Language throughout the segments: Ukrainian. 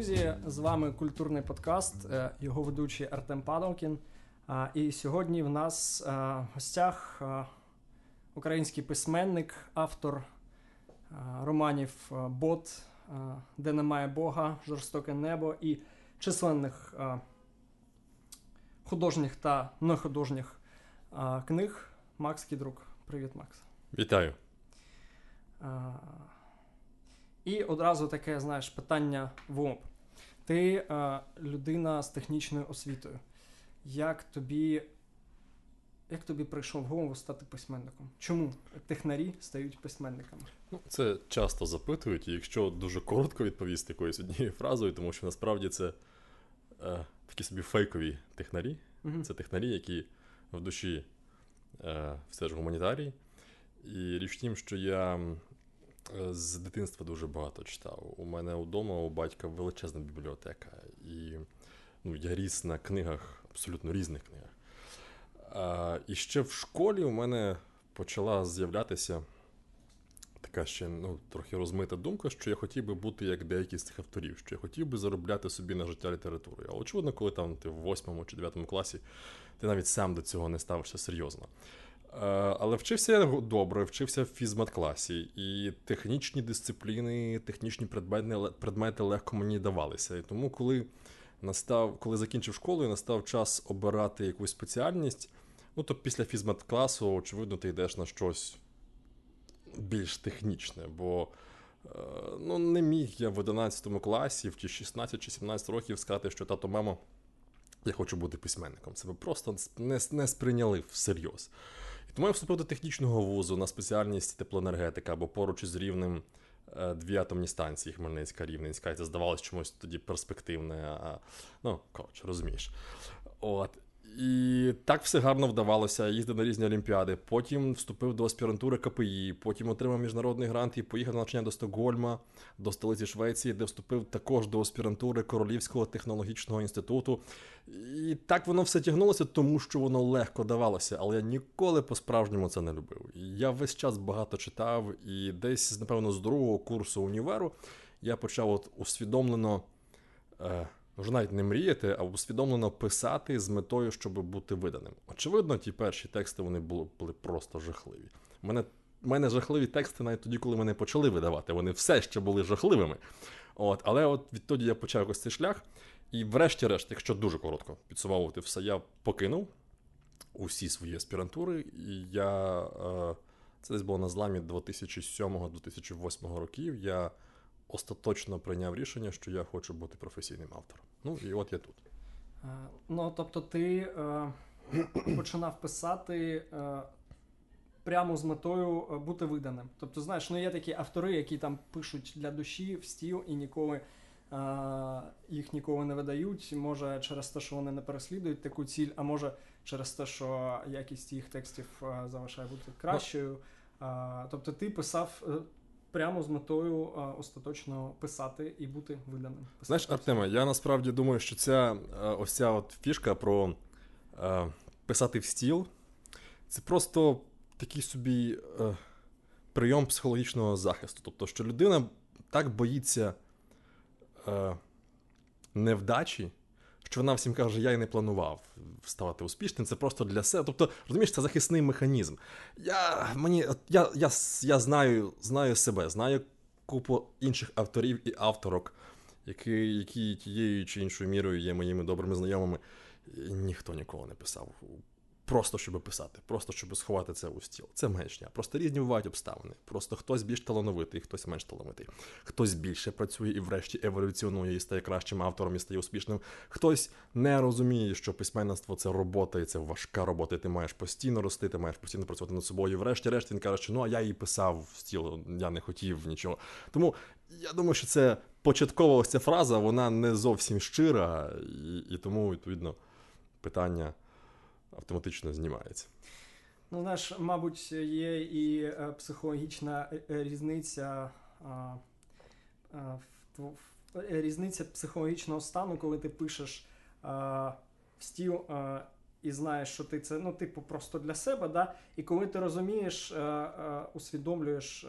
друзі! З вами культурний подкаст, е, його ведучий Артем Падалкін. І сьогодні в нас е, в гостях е, український письменник, автор романів Бот, Де немає Бога, Жорстоке небо і численних художніх та нехудожніх книг. Макс Кідрук. Привіт, Макс. Вітаю. І одразу таке, знаєш, питання в лоб. Ти е, людина з технічною освітою. Як тобі як тобі прийшов в голову стати письменником? Чому технарі стають письменниками? Ну, Це часто запитують, і якщо дуже коротко відповісти якоюсь однією фразою, тому що насправді це е, такі собі фейкові технарі. uh Це технарі, які в душі е, все ж гуманітарій. І річ в тім, що я з дитинства дуже багато читав. У мене вдома у батька величезна бібліотека, і ну, я ріс на книгах, абсолютно різних книгах. А, І ще в школі у мене почала з'являтися така ще ну, трохи розмита думка, що я хотів би бути як деякі з цих авторів, що я хотів би заробляти собі на життя літературою. А очевидно, коли там ти в восьмому чи дев'ятому класі, ти навіть сам до цього не ставишся серйозно. Е, але вчився я добре, вчився в фізмат-класі, і технічні дисципліни, технічні предмети предмети легко мені давалися. І тому, коли настав, коли закінчив школу і настав час обирати якусь спеціальність, ну то після фізмат-класу, очевидно, ти йдеш на щось більш технічне, бо е, ну, не міг я в 11 класі, в ті 16 чи 17 років сказати, що тато, мамо, я хочу бути письменником. Це ви просто не, не сприйняли всерйоз. Тому я вступив до технічного вузу на спеціальність теплоенергетика, бо поруч із рівнем е, дві атомні станції Хмельницька, Рівненська, і це здавалось чомусь тоді перспективне. Ну, коротше, розумієш. От. І так все гарно вдавалося, їздив на різні олімпіади. Потім вступив до аспірантури КПІ, потім отримав міжнародний грант і поїхав на навчання до Стокгольма, до столиці Швеції, де вступив також до аспірантури Королівського технологічного інституту. І так воно все тягнулося, тому що воно легко давалося, але я ніколи по-справжньому це не любив. Я весь час багато читав, і десь, напевно, з другого курсу універу я почав от усвідомлено. Е, вже навіть не мріяти, а усвідомлено писати з метою, щоб бути виданим. Очевидно, ті перші тексти вони були були просто жахливі. У мене мене жахливі тексти навіть тоді, коли мене почали видавати. Вони все ще були жахливими. От, Але от відтоді я почав якось цей шлях. І, врешті-решт, якщо дуже коротко підсумовувати все, я покинув усі свої аспірантури, і я. Е, це десь було на зламі 2007-2008 років. Я остаточно прийняв рішення, що я хочу бути професійним автором. Ну і от я тут. Е, ну, тобто, ти е, починав писати е, прямо з метою е, бути виданим. Тобто, знаєш, ну є такі автори, які там пишуть для душі в стіл і ніколи. Е, їх ніколи не видають, може через те, що вони не переслідують таку ціль, а може через те, що якість їх текстів е, залишає бути кращою. Тобто ти писав прямо з метою остаточно писати і бути виданим. Знаєш, Артема, я насправді думаю, що ця ось ця от фішка про писати в стіл це просто такий собі а, прийом психологічного захисту. Тобто, що людина так боїться невдачі що вона всім каже, я і не планував ставати успішним, це просто для себе. Тобто, розумієш, це захисний механізм. Я мені, я, я, я знаю знаю себе, знаю купу інших авторів і авторок, які які тією чи іншою мірою є моїми добрими знайомими. Ніхто нікого не писав просто щоб писати, просто щоб сховати це у стіл. Це меншня. Просто різні бувають обставини. Просто хтось більш талановитий, хтось менш талановитий. Хтось більше працює і, врешті, еволюціонує і стає кращим автором і стає успішним. Хтось не розуміє, що письменництво це робота, і це важка робота. і Ти маєш постійно рости, ти маєш постійно працювати над собою. Врешті-решт він каже, що ну а я її писав в стіл, я не хотів нічого. Тому я думаю, що це початкова ось ця фраза, вона не зовсім щира, і, і тому відповідно питання автоматично знімається. Ну, знаєш, мабуть, є і е, психологічна е, е, різниця різниця психологічного стану, коли ти пишеш в стіл і знаєш, що ти це ну, типу, просто для себе, да? і коли ти розумієш, усвідомлюєш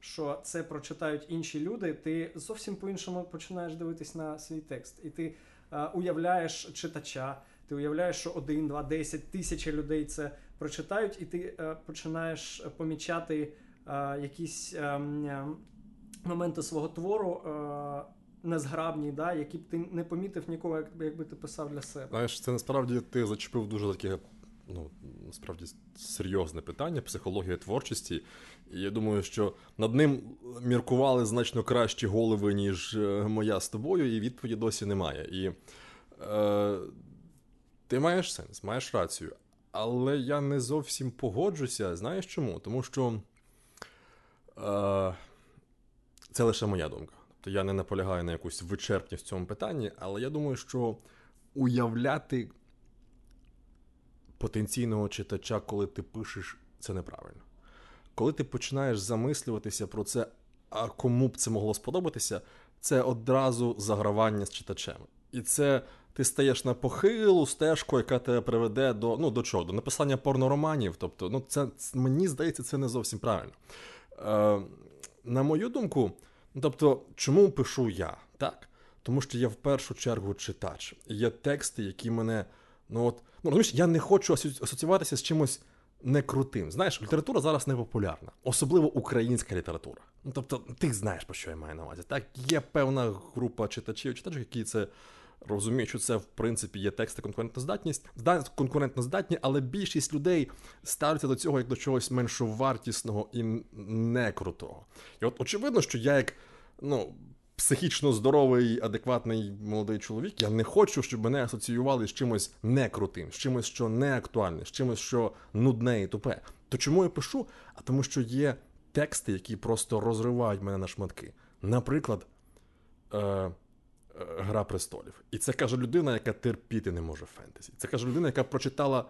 що це прочитають інші люди, ти зовсім по-іншому починаєш дивитись на свій текст. І ти уявляєш читача, ти уявляєш, що один, два, десять тисячі людей це прочитають, і ти е, починаєш помічати е, якісь ем, моменти свого твору. Незграбні, да, які б ти не помітив нікого, якби, якби ти писав для себе. Знаєш, це насправді ти зачепив дуже таке ну, насправді серйозне питання психологія творчості. І я думаю, що над ним міркували значно кращі голови, ніж е, моя з тобою, і відповіді досі немає. І е, ти маєш сенс, маєш рацію. Але я не зовсім погоджуся. Знаєш чому? Тому що е, це лише моя думка. Тобто я не наполягаю на якусь вичерпність в цьому питанні, але я думаю, що уявляти потенційного читача, коли ти пишеш, це неправильно. Коли ти починаєш замислюватися про це, а кому б це могло сподобатися, це одразу загравання з читачем. І це ти стаєш на похилу стежку, яка тебе приведе до ну, до чого? До написання порнороманів. Тобто, ну, це, мені здається, це не зовсім правильно. Е, На мою думку, ну, тобто, чому пишу я? Так? Тому що я в першу чергу читач. Є тексти, які мене. ну от, Ну, розумієш, я не хочу асоціюватися з чимось некрутим. Знаєш, література зараз не популярна, особливо українська література. Ну, тобто, ти знаєш, про що я маю на увазі. Так, є певна група читачів, читачів, які це розуміють, що це в принципі є тексти конкурентоздатність, конкурентноздатні, але більшість людей ставляться до цього як до чогось меншовартісного і некрутого. І от очевидно, що я як. Ну, психічно здоровий, адекватний молодий чоловік, я не хочу, щоб мене асоціювали з чимось некрутим, з чимось, що не актуальне, з чимось, що нудне і тупе. То чому я пишу? А тому, що є тексти, які просто розривають мене на шматки. Наприклад, е, Гра престолів. І це каже людина, яка терпіти не може фентезі. Це каже людина, яка прочитала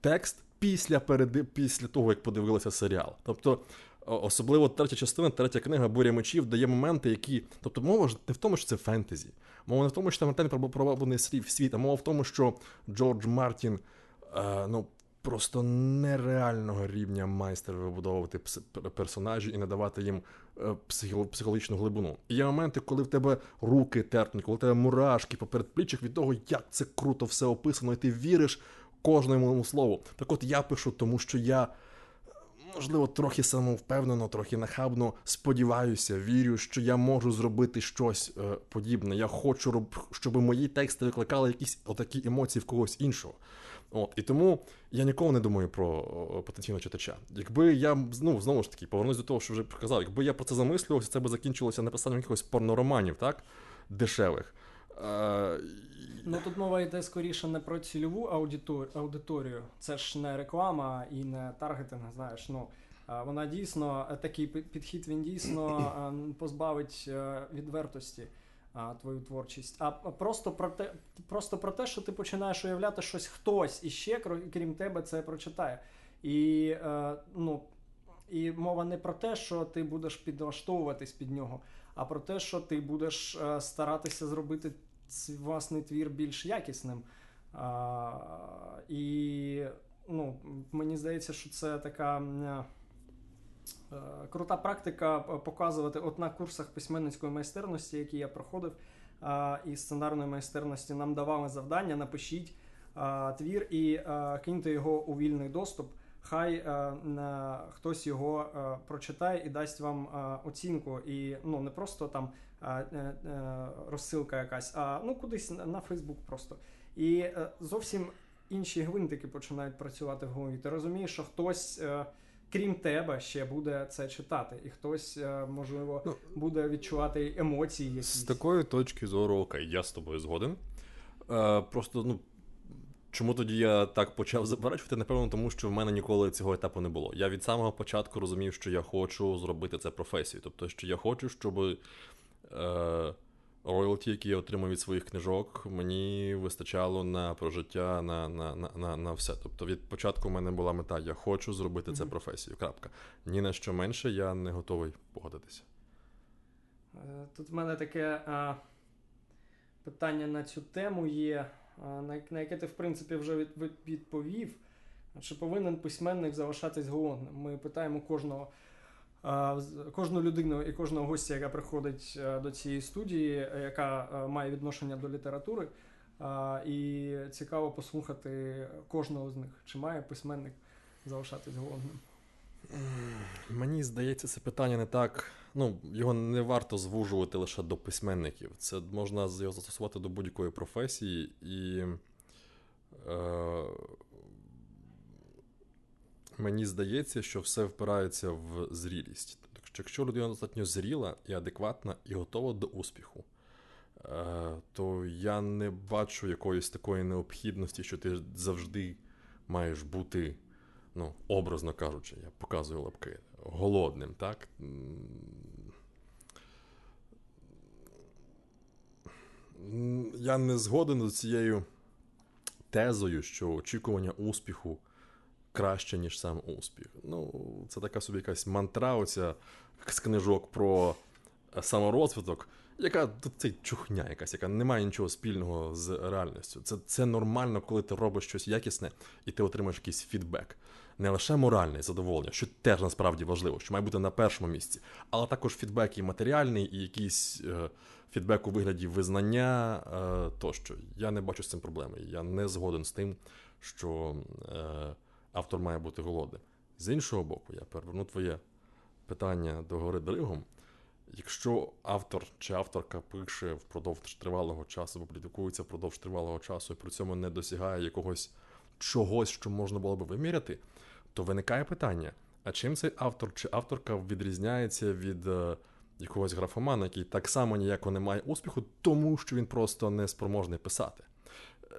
текст після переди, після того, як подивилася серіал. Тобто Особливо третя частина, третя книга Буря мечів дає моменти, які. Тобто, мова ж не в тому, що це фентезі. Мова не в тому, що там ретельно пророблений світ, а мова в тому, що Джордж Мартін е, ну, просто нереального рівня майстер вибудовувати персонажі і надавати їм е, психологічну глибину. І є моменти, коли в тебе руки терпнуть, коли в тебе мурашки по передпліччях від того, як це круто все описано, і ти віриш кожному слову. Так от я пишу, тому що я можливо, трохи самовпевнено, трохи нахабно сподіваюся, вірю, що я можу зробити щось е, подібне. Я хочу, щоб мої тексти викликали якісь отакі емоції в когось іншого. От, І тому я ніколи не думаю про потенційного читача. Якби я ну, знову ж таки повернусь до того, що вже казав, якби я про це замислювався, це би закінчилося написанням якихось порнороманів, так? Дешевих. Е, Ну тут мова йде скоріше не про цільову аудиторію. Це ж не реклама і не таргетинг. Знаєш, ну вона дійсно е, такий підхід. Він дійсно е, позбавить е, відвертості твою творчість. А просто про те, просто про те, що ти починаєш уявляти щось хтось іще, крім тебе, це прочитає. І ну. І мова не про те, що ти будеш підлаштовуватись під нього, а про те, що ти будеш старатися зробити власний твір більш якісним. А, І ну, мені здається, що це така е, крута практика показувати от на курсах письменницької майстерності, які я проходив, а, і сценарної майстерності нам давали завдання: напишіть твір і киньте його у вільний доступ. Хай хтось його прочитає і дасть вам оцінку. І ну не просто там Е, е, розсилка якась, а ну кудись на Фейсбук просто. І е, зовсім інші гвинтики починають працювати в голові. Ти розумієш, що хтось. Крім тебе, ще буде це читати, і хтось, можливо, ну, буде відчувати емоції. якісь. З такої точки зору, окей, я з тобою згоден. Е, Просто, ну, чому тоді я так почав заперечувати? Напевно, тому що в мене ніколи цього етапу не було. Я від самого початку розумів, що я хочу зробити це професією. Тобто, що я хочу, щоб Е, роялті, які я отримав від своїх книжок, мені вистачало на прожиття на на, на, на, на все. Тобто від початку в мене була мета, я хочу зробити це професію. Крапка. Ні на що менше, я не готовий погодитися. Е, тут в мене таке а, питання на цю тему є, а, на, на яке ти, в принципі, вже від, відповів. Чи повинен письменник залишатись голодним? Ми питаємо кожного кожну людину і кожного гостя, яка приходить е, до цієї студії, е, яка е, має відношення до літератури. І цікаво послухати кожного з них, чи має письменник залишатись головним. Мені здається, це питання не так. Ну, його не варто звужувати лише до письменників. Це можна його застосувати до будь-якої професії, і е, мені здається, що все впирається в зрілість. Тобто, якщо людина достатньо зріла і адекватна і готова до успіху, е, то я не бачу якоїсь такої необхідності, що ти завжди маєш бути ну, образно кажучи, я показую лапки, голодним, так? Я не згоден з цією тезою, що очікування успіху краще, ніж сам успіх. Ну, це така собі якась мантра, оця з книжок про саморозвиток яка цей чухня, якась, яка не має нічого спільного з реальністю. Це це нормально, коли ти робиш щось якісне і ти отримаєш якийсь фідбек. Не лише моральне задоволення, що теж насправді важливо, що має бути на першому місці, але також фідбек і матеріальний, і якийсь е, фідбек у вигляді визнання е, тощо. Я не бачу з цим проблеми. Я не згоден з тим, що е, автор має бути голодним. З іншого боку, я переверну твоє питання до гори дригом. Якщо автор чи авторка пише впродовж тривалого часу, публікується впродовж тривалого часу і при цьому не досягає якогось чогось, що можна було би виміряти, то виникає питання: а чим цей автор чи авторка відрізняється від е, якогось графомана, який так само ніяко не має успіху, тому що він просто не спроможний писати? Е,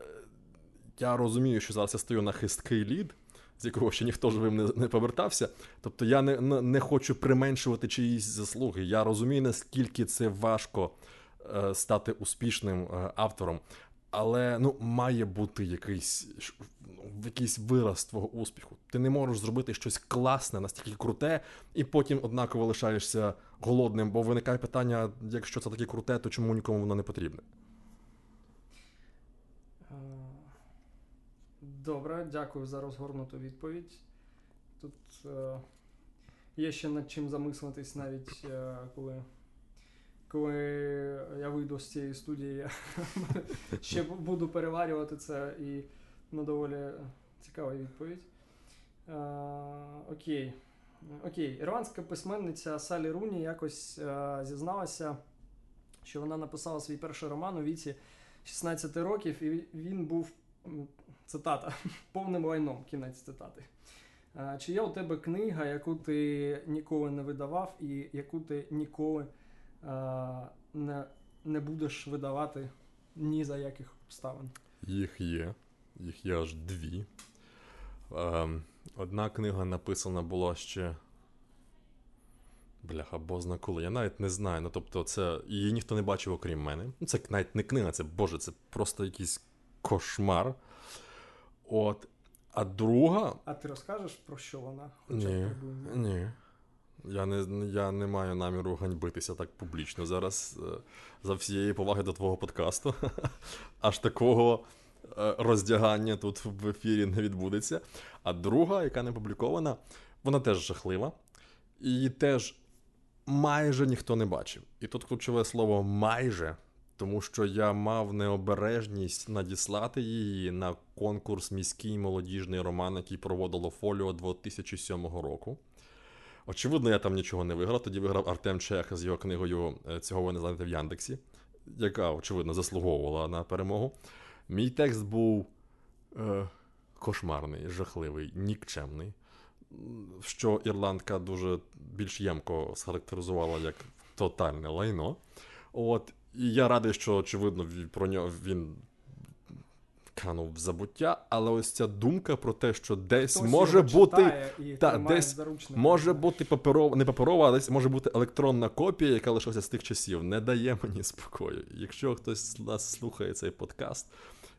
я розумію, що зараз я стою на хисткий лід з якого ще ніхто живим не не повертався. Тобто я не, не хочу применшувати чиїсь заслуги. Я розумію, наскільки це важко е, стати успішним е, автором. Але ну, має бути якийсь якийсь вираз твого успіху. Ти не можеш зробити щось класне, настільки круте, і потім однаково лишаєшся голодним, бо виникає питання: якщо це таке круте, то чому нікому воно не потрібне? Добре, дякую за розгорнуту відповідь. Тут е, є ще над чим замислитись, навіть е, коли коли я вийду з цієї студії, ще буду переварювати це і ну, доволі цікава відповідь. Е, окей. Окей, ірландська письменниця Салі Руні якось е, зізналася, що вона написала свій перший роман у віці 16 років, і він був цитата, повним лайном, кінець цитати. Чи є у тебе книга, яку ти ніколи не видавав, і яку ти ніколи не не будеш видавати ні за яких обставин? Їх є, їх є аж дві. Одна книга написана була ще. Бляха, бозна коли. Я навіть не знаю. Ну, тобто, це її ніхто не бачив, окрім мене. Ну, Це навіть не книга, це Боже, це просто якийсь кошмар. От. А друга. А ти розкажеш про що вона? Хоча ні, ні. Я не я не маю наміру ганьбитися так публічно зараз е, за всієї поваги до твого подкасту. Аж такого е, роздягання тут в ефірі не відбудеться. А друга, яка не публікована, вона теж жахлива. Її теж майже ніхто не бачив. І тут ключове слово майже тому що я мав необережність надіслати її на конкурс міський молодіжний роман, який проводило Фоліо 2007 року. Очевидно, я там нічого не виграв. Тоді виграв Артем Чех з його книгою е, Цього ви не знаєте в Яндексі, яка, очевидно, заслуговувала на перемогу. Мій текст був е, кошмарний, жахливий, нікчемний. Що ірландка дуже більш ємко схарактеризувала як тотальне лайно. От, і я радий, що, очевидно, про нього він канув в забуття, але ось ця думка про те, що десь Хтось може бути та, десь може бути паперова, не паперова, а десь може бути електронна копія, яка лишилася з тих часів, не дає мені спокою. Якщо хтось з нас слухає цей подкаст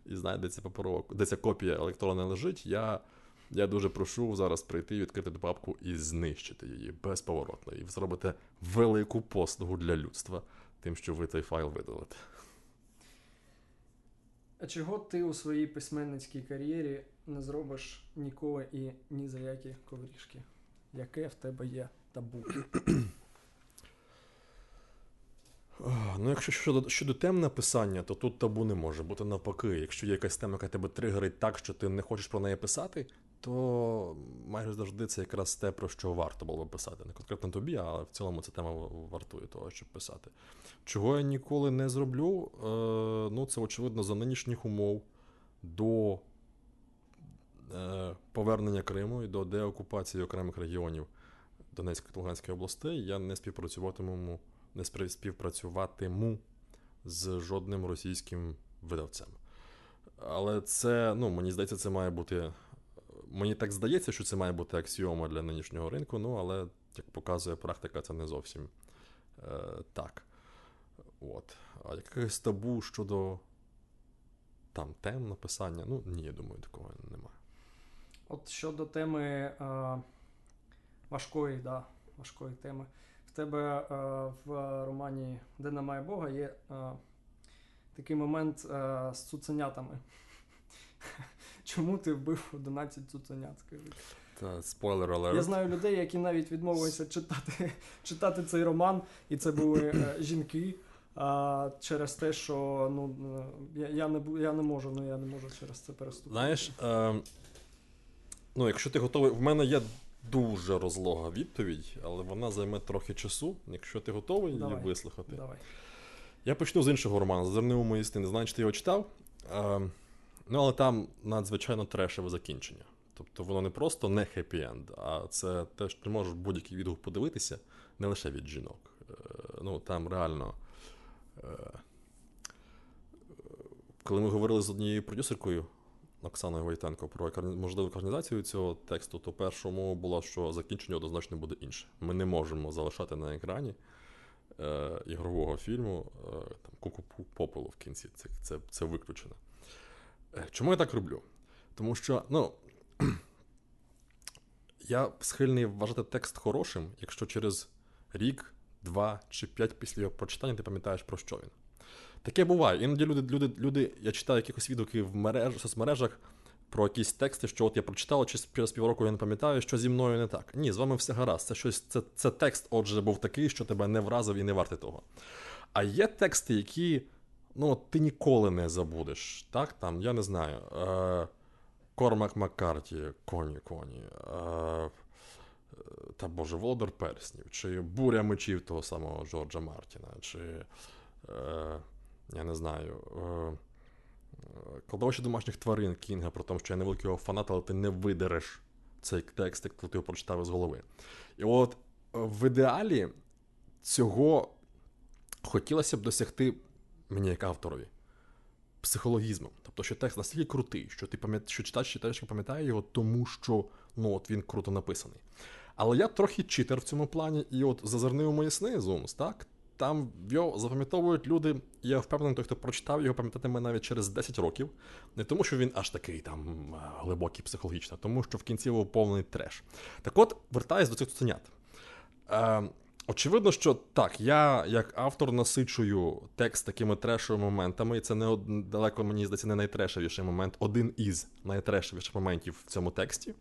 і знає, де ця паперова, де ця копія електронна лежить, я. Я дуже прошу зараз прийти, відкрити папку і знищити її безповоротно. І зробити велику послугу для людства тим, що ви той файл видалите. А чого ти у своїй письменницькій кар'єрі не зробиш ніколи і ні за які коврішки? Яке в тебе є табу? Ну, якщо щодо щодо тем написання, то тут табу не може бути навпаки. Якщо є якась тема, яка тебе тригерить так, що ти не хочеш про неї писати, то майже завжди це якраз те, про що варто було би писати. Не конкретно тобі, але в цілому ця тема вартує того, щоб писати. Чого я ніколи не зроблю, е, ну це очевидно за нинішніх умов до е, повернення Криму і до деокупації окремих регіонів Донецької та Луганської областей я не співпрацюватиму не співпрацюватиму з жодним російським видавцем. Але це, ну, мені здається, це має бути. Мені так здається, що це має бути аксіома для нинішнього ринку, ну, але, як показує практика, це не зовсім е, так. От. А якихось табу щодо там тем написання, ну ні, я думаю, такого немає. От щодо теми е, важкої, да, важкої теми тебе е, в романі Де немає Бога є е, такий момент е, з цуценятами. Чому ти вбив 11 цуценят? Скажи? Та спойлер алерт. Я знаю людей, які навіть відмовилися читати читати цей роман, і це були е, жінки. А через те, що ну я я не я не можу, ну я не можу через це переступити. Знаєш, е, ну якщо ти готовий, в мене є дуже розлога відповідь, але вона займе трохи часу, якщо ти готовий Давай. її вислухати. Давай. Я почну з іншого роману Зерни у мої знаю, чи ти його читав. А, ну, але там надзвичайно трешеве закінчення. Тобто воно не просто не хеппі-енд, а це те, що ти можеш будь-який відгук подивитися, не лише від жінок. Е, ну, там реально. Е, коли ми говорили з однією продюсеркою, Оксаною Войтенко про можливу екранізацію цього тексту, то перша умова була, що закінчення однозначно буде інше. Ми не можемо залишати на екрані е, ігрового фільму там, куку попелу в кінці. Це це, це виключено. Е, чому я так роблю? Тому що, ну. Я схильний вважати текст хорошим, якщо через рік, два чи п'ять після його прочитання ти пам'ятаєш, про що він. Таке буває. Іноді люди, люди, люди, я читаю якихось відгуки в мереж, соцмережах про якісь тексти, що от я прочитав, чи через півроку я не пам'ятаю, що зі мною не так. Ні, з вами все гаразд. Це щось, це, це текст, отже, був такий, що тебе не вразив і не вартий того. А є тексти, які ну, ти ніколи не забудеш. Так, там, я не знаю. Е, Кормак Маккарті, коні, коні. Е, та Боже, Володар Перснів, чи Буря мечів того самого Джорджа Мартіна, чи. Е, я не знаю. Е, кладовище домашніх тварин Кінга, про те, що я невеликий його фанат, але ти не видереш цей текст, як ти його прочитав з голови. І от е, в ідеалі цього хотілося б досягти мені як авторові. Психологізмом. Тобто, що текст настільки крутий, що ти пам'ят... що читач читаєш пам'ятає його, тому що ну, от він круто написаний. Але я трохи читер в цьому плані, і от зазирни у мої сни, Зумс, так? Там його запам'ятовують люди, я впевнений, той, хто прочитав його, пам'ятатиме навіть через 10 років. Не тому, що він аж такий там глибокий психологічно, тому що в кінці його повний треш. Так от, вертаюсь до цих цуценят. Е, Очевидно, що так, я як автор насичую текст такими трешовими моментами, і це не далеко, мені здається, не найтрешевіший момент, один із найтрешевіших моментів в цьому тексті.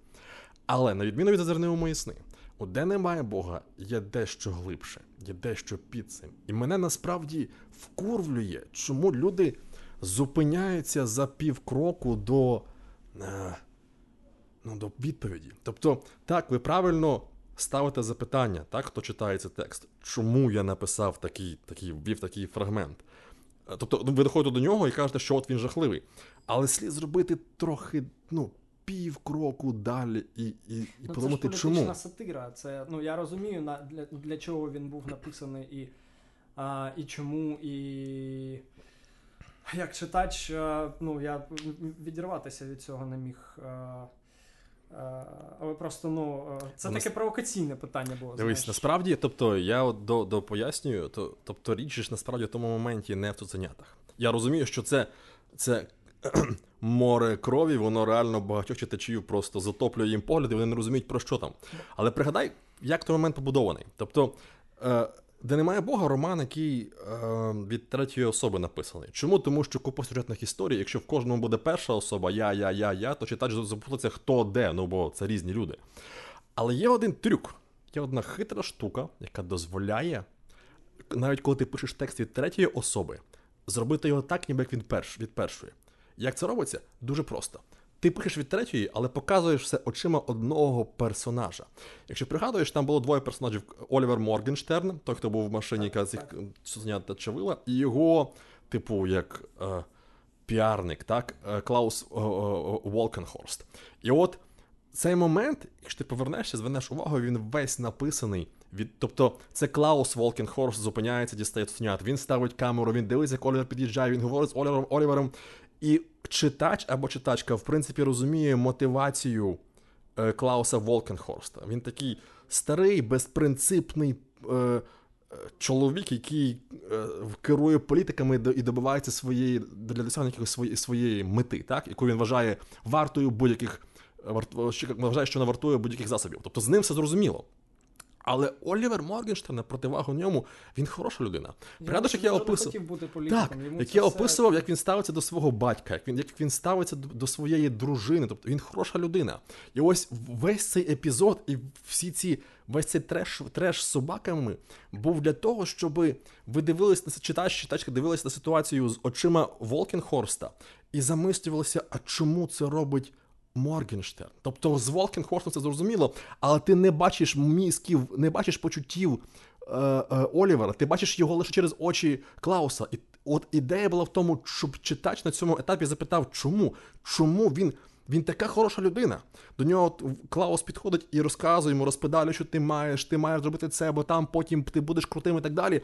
Але на відміну від зазирни у мої сни, у де немає Бога, є дещо глибше, є дещо під цим. І мене насправді вкурвлює, чому люди зупиняються за півкроку до е, ну, до відповіді. Тобто, так, ви правильно ставите запитання, так, хто читає цей текст, чому я написав такий, такий, ввів такий фрагмент. Е, тобто, ви доходите до нього і кажете, що от він жахливий. Але слід зробити трохи, ну пів кроку далі і і, і ну, подумати, це ж чому. сатира. Це ну я розумію, на для для чого він був написаний і а, і чому, і як читач, ну я відірватися від цього не міг. А, але просто ну це таке провокаційне питання було. Дивись, знаєш. насправді, тобто я от до до пояснюю, то, тобто річ ж насправді в тому моменті не в цуценятах. Я розумію, що це це море крові, воно реально багатьох читачів просто затоплює їм погляди, вони не розуміють, про що там. Але пригадай, як той момент побудований. Тобто, е, де немає Бога, роман, який е, від третьої особи написаний. Чому? Тому що купа сюжетних історій, якщо в кожному буде перша особа, я, я, я, я, то читач запутається, хто де, ну бо це різні люди. Але є один трюк. є одна хитра штука, яка дозволяє, навіть коли ти пишеш текст від третьої особи, зробити його так, ніби як він перш, від першої. Як це робиться? Дуже просто. Ти пишеш від третьої, але показуєш все очима одного персонажа. Якщо пригадуєш, там було двоє персонажів: Олівер Моргенштерн, той, хто був в машині, яка цих та чавила, і його, типу, як е, піарник, так, е, Клаус е, е, Волкенхорст. І от цей момент, якщо ти повернешся, звернеш увагу, він весь написаний. Від, Тобто це Клаус Волкенхорст зупиняється, дістає цуценят, Він ставить камеру, він дивиться, як Олівер під'їжджає, він говорить з Олівером Олівером. І читач або читачка, в принципі, розуміє мотивацію е, Клауса Волкенхорста. Він такий старий, безпринципний е, чоловік, який е, керує політиками і добивається своєї для досягнення своєї, своєї мети, так? яку він вважає вартою будь-яких вважає, що вона вартує будь-яких засобів. Тобто з ним все зрозуміло. Але Олівер Моргенштерн, на противагу ньому, він хороша людина. Пригадуєш, як я описував бути так, як я все... описував, як він ставиться до свого батька, як він як він ставиться до, до своєї дружини. Тобто він хороша людина. І ось весь цей епізод, і всі ці весь цей треш треш з собаками був для того, щоб ви дивились на читач, читачка дивилися на ситуацію з очима Волкінхорста і замислювалися, а чому це робить. Моргенштерн. Тобто з Волкенхорстом це зрозуміло, але ти не бачиш мізків, не бачиш почуттів е, е, Олівера, ти бачиш його лише через очі Клауса. І от ідея була в тому, щоб читач на цьому етапі запитав, чому? Чому він. Він така хороша людина. До нього Клаус підходить і розказує йому, розпедалює, що ти маєш, ти маєш зробити це, бо там потім ти будеш крутим і так далі.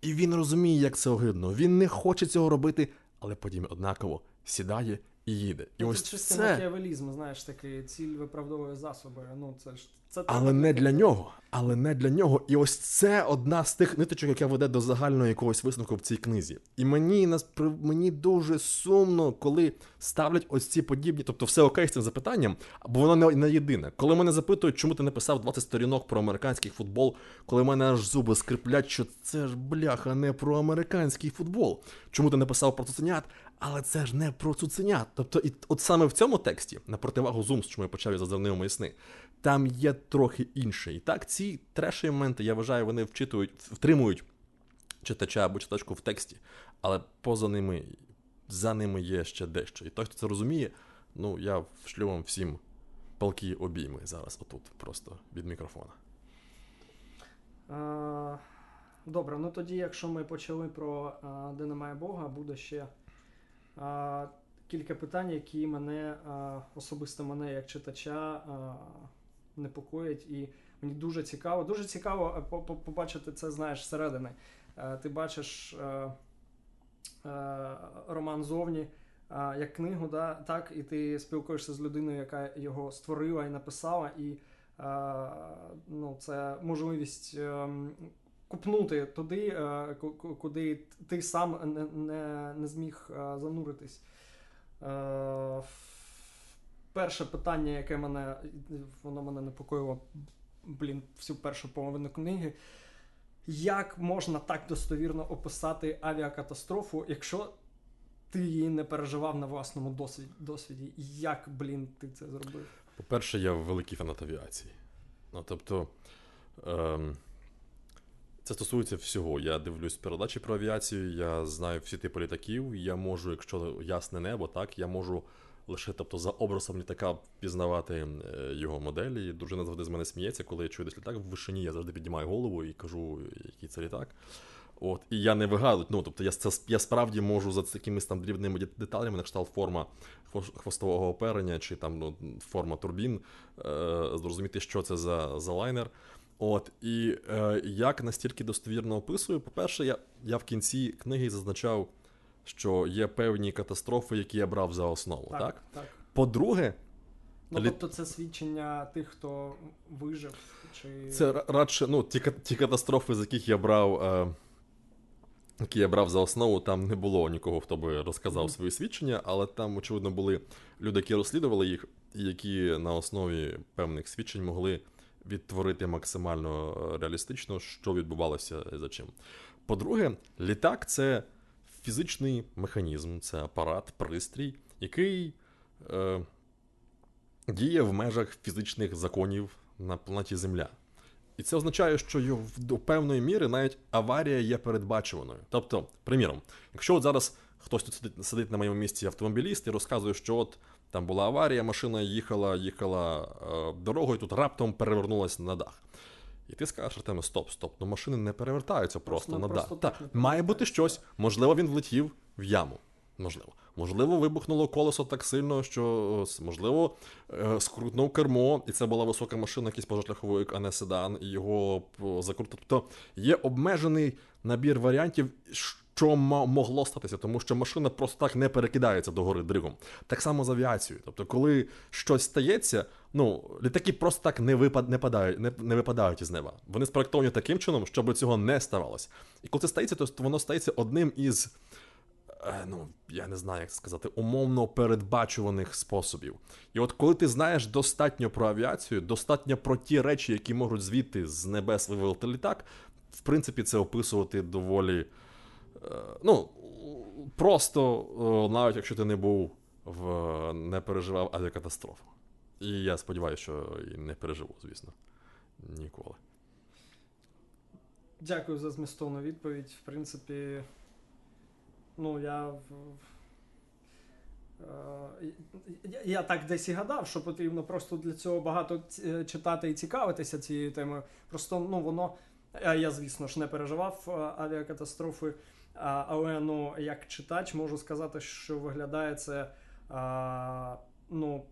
І він розуміє, як це огидно. Він не хоче цього робити, але потім однаково сідає і їде. І ну, ось це це макіавелізм, знаєш, такий ціль виправдовує засоби. Ну це ж це але не для нього. Але не для нього. І ось це одна з тих ниточок, яка веде до загального якогось висновку в цій книзі. І мені нас мені дуже сумно, коли ставлять ось ці подібні, тобто все окей з цим запитанням, бо воно не, не єдине. Коли мене запитують, чому ти написав 20 сторінок про американський футбол, коли мене аж зуби скриплять, що це ж бляха не про американський футбол. Чому ти написав про цуценят? Але це ж не про цуценят. Тобто, і от саме в цьому тексті, на противагу Зумс, чому я почав із зазирнив мої сни, там є трохи інше. І так, ці треші моменти, я вважаю, вони вчитують, втримують читача або читачку в тексті, але поза ними, за ними є ще дещо. І той, хто це розуміє, ну я вшлю вам всім палки обійми зараз, отут, просто від мікрофона. А, Добре, ну тоді, якщо ми почали про а, де немає Бога, буде ще а, кілька питань, які мене особисто мене як читача непокоїть, і мені дуже цікаво. Дуже цікаво е, побачити це, знаєш, зсередини. Е, ти бачиш е, роман зовні. Як книгу, да, так, і ти спілкуєшся з людиною, яка його створила і написала, і ну, це можливість купнути туди, куди ти сам не не, не зміг зануритись. Перше питання, яке мене воно мене непокоїло блін, всю першу половину книги. Як можна так достовірно описати авіакатастрофу, якщо ти її не переживав на власному досвіді? Як, блін, ти це зробив? По-перше, я великий фанат авіації. Ну, тобто, ем, це стосується всього. Я дивлюсь передачі про авіацію, я знаю всі типи літаків, я можу, якщо ясне небо, так, я можу лише тобто, за образом літака пізнавати е, його моделі. Дружина завжди з мене сміється, коли я чую десь літак в вишині, я завжди піднімаю голову і кажу, який це літак. От, І я не вигадую. Ну, тобто я це, я справді можу за якимись там дрібними деталями, на кшталт форма хвостового оперення чи там ну, форма турбін, е, зрозуміти, що це за за лайнер. От, І е, як настільки достовірно описую, по-перше, я я в кінці книги зазначав що є певні катастрофи, які я брав за основу. Так. так? так. По-друге, Ну, тобто це свідчення тих, хто вижив. чи... Це радше ну, ті ті катастрофи, з яких я брав е, які я брав за основу, там не було нікого, хто би розказав mm-hmm. свої свідчення, але там, очевидно, були люди, які розслідували їх, які на основі певних свідчень могли відтворити максимально е, реалістично, що відбувалося і за чим. По-друге, літак це фізичний механізм, це апарат, пристрій, який е, діє в межах фізичних законів на планеті Земля. І це означає, що до певної міри навіть аварія є передбачуваною. Тобто, приміром, якщо от зараз хтось тут сидить, сидить на моєму місці автомобіліст і розказує, що от там була аварія, машина їхала, їхала е, дорогою, тут раптом перевернулася на дах. І ти скажеш, Артеме, стоп, стоп, ну машини не перевертаються просто, просто на просто Так, має бути щось. Можливо, він влетів в яму. Можливо. Можливо, вибухнуло колесо так сильно, що можливо е, скрутнув кермо, і це була висока машина, якийсь пожежляховик, а не седан, і його закрутив. Тобто є обмежений набір варіантів, що могло статися, тому що машина просто так не перекидається до гори дригом. Так само з авіацією. Тобто, коли щось стається, ну літаки просто так не випад, не, падають, не, не випадають із неба. Вони спроектовані таким чином, щоб цього не ставалося. І коли це стається, то воно стається одним із. Е, ну, я не знаю, як це сказати, умовно передбачуваних способів. І от коли ти знаєш достатньо про авіацію, достатньо про ті речі, які можуть звідти з небес вивелити літак, в принципі, це описувати доволі. Е, ну, просто, навіть якщо ти не був в не переживав авіакатастрофу. І я сподіваюся, що і не переживу, звісно. Ніколи. Дякую за змістовну відповідь. В принципі, ну, я. Е, я так десь і гадав, що потрібно просто для цього багато читати і цікавитися цією темою. Просто ну воно. Я, звісно ж, не переживав е, авіакатастрофи, але ну, як читач можу сказати, що виглядає це ну,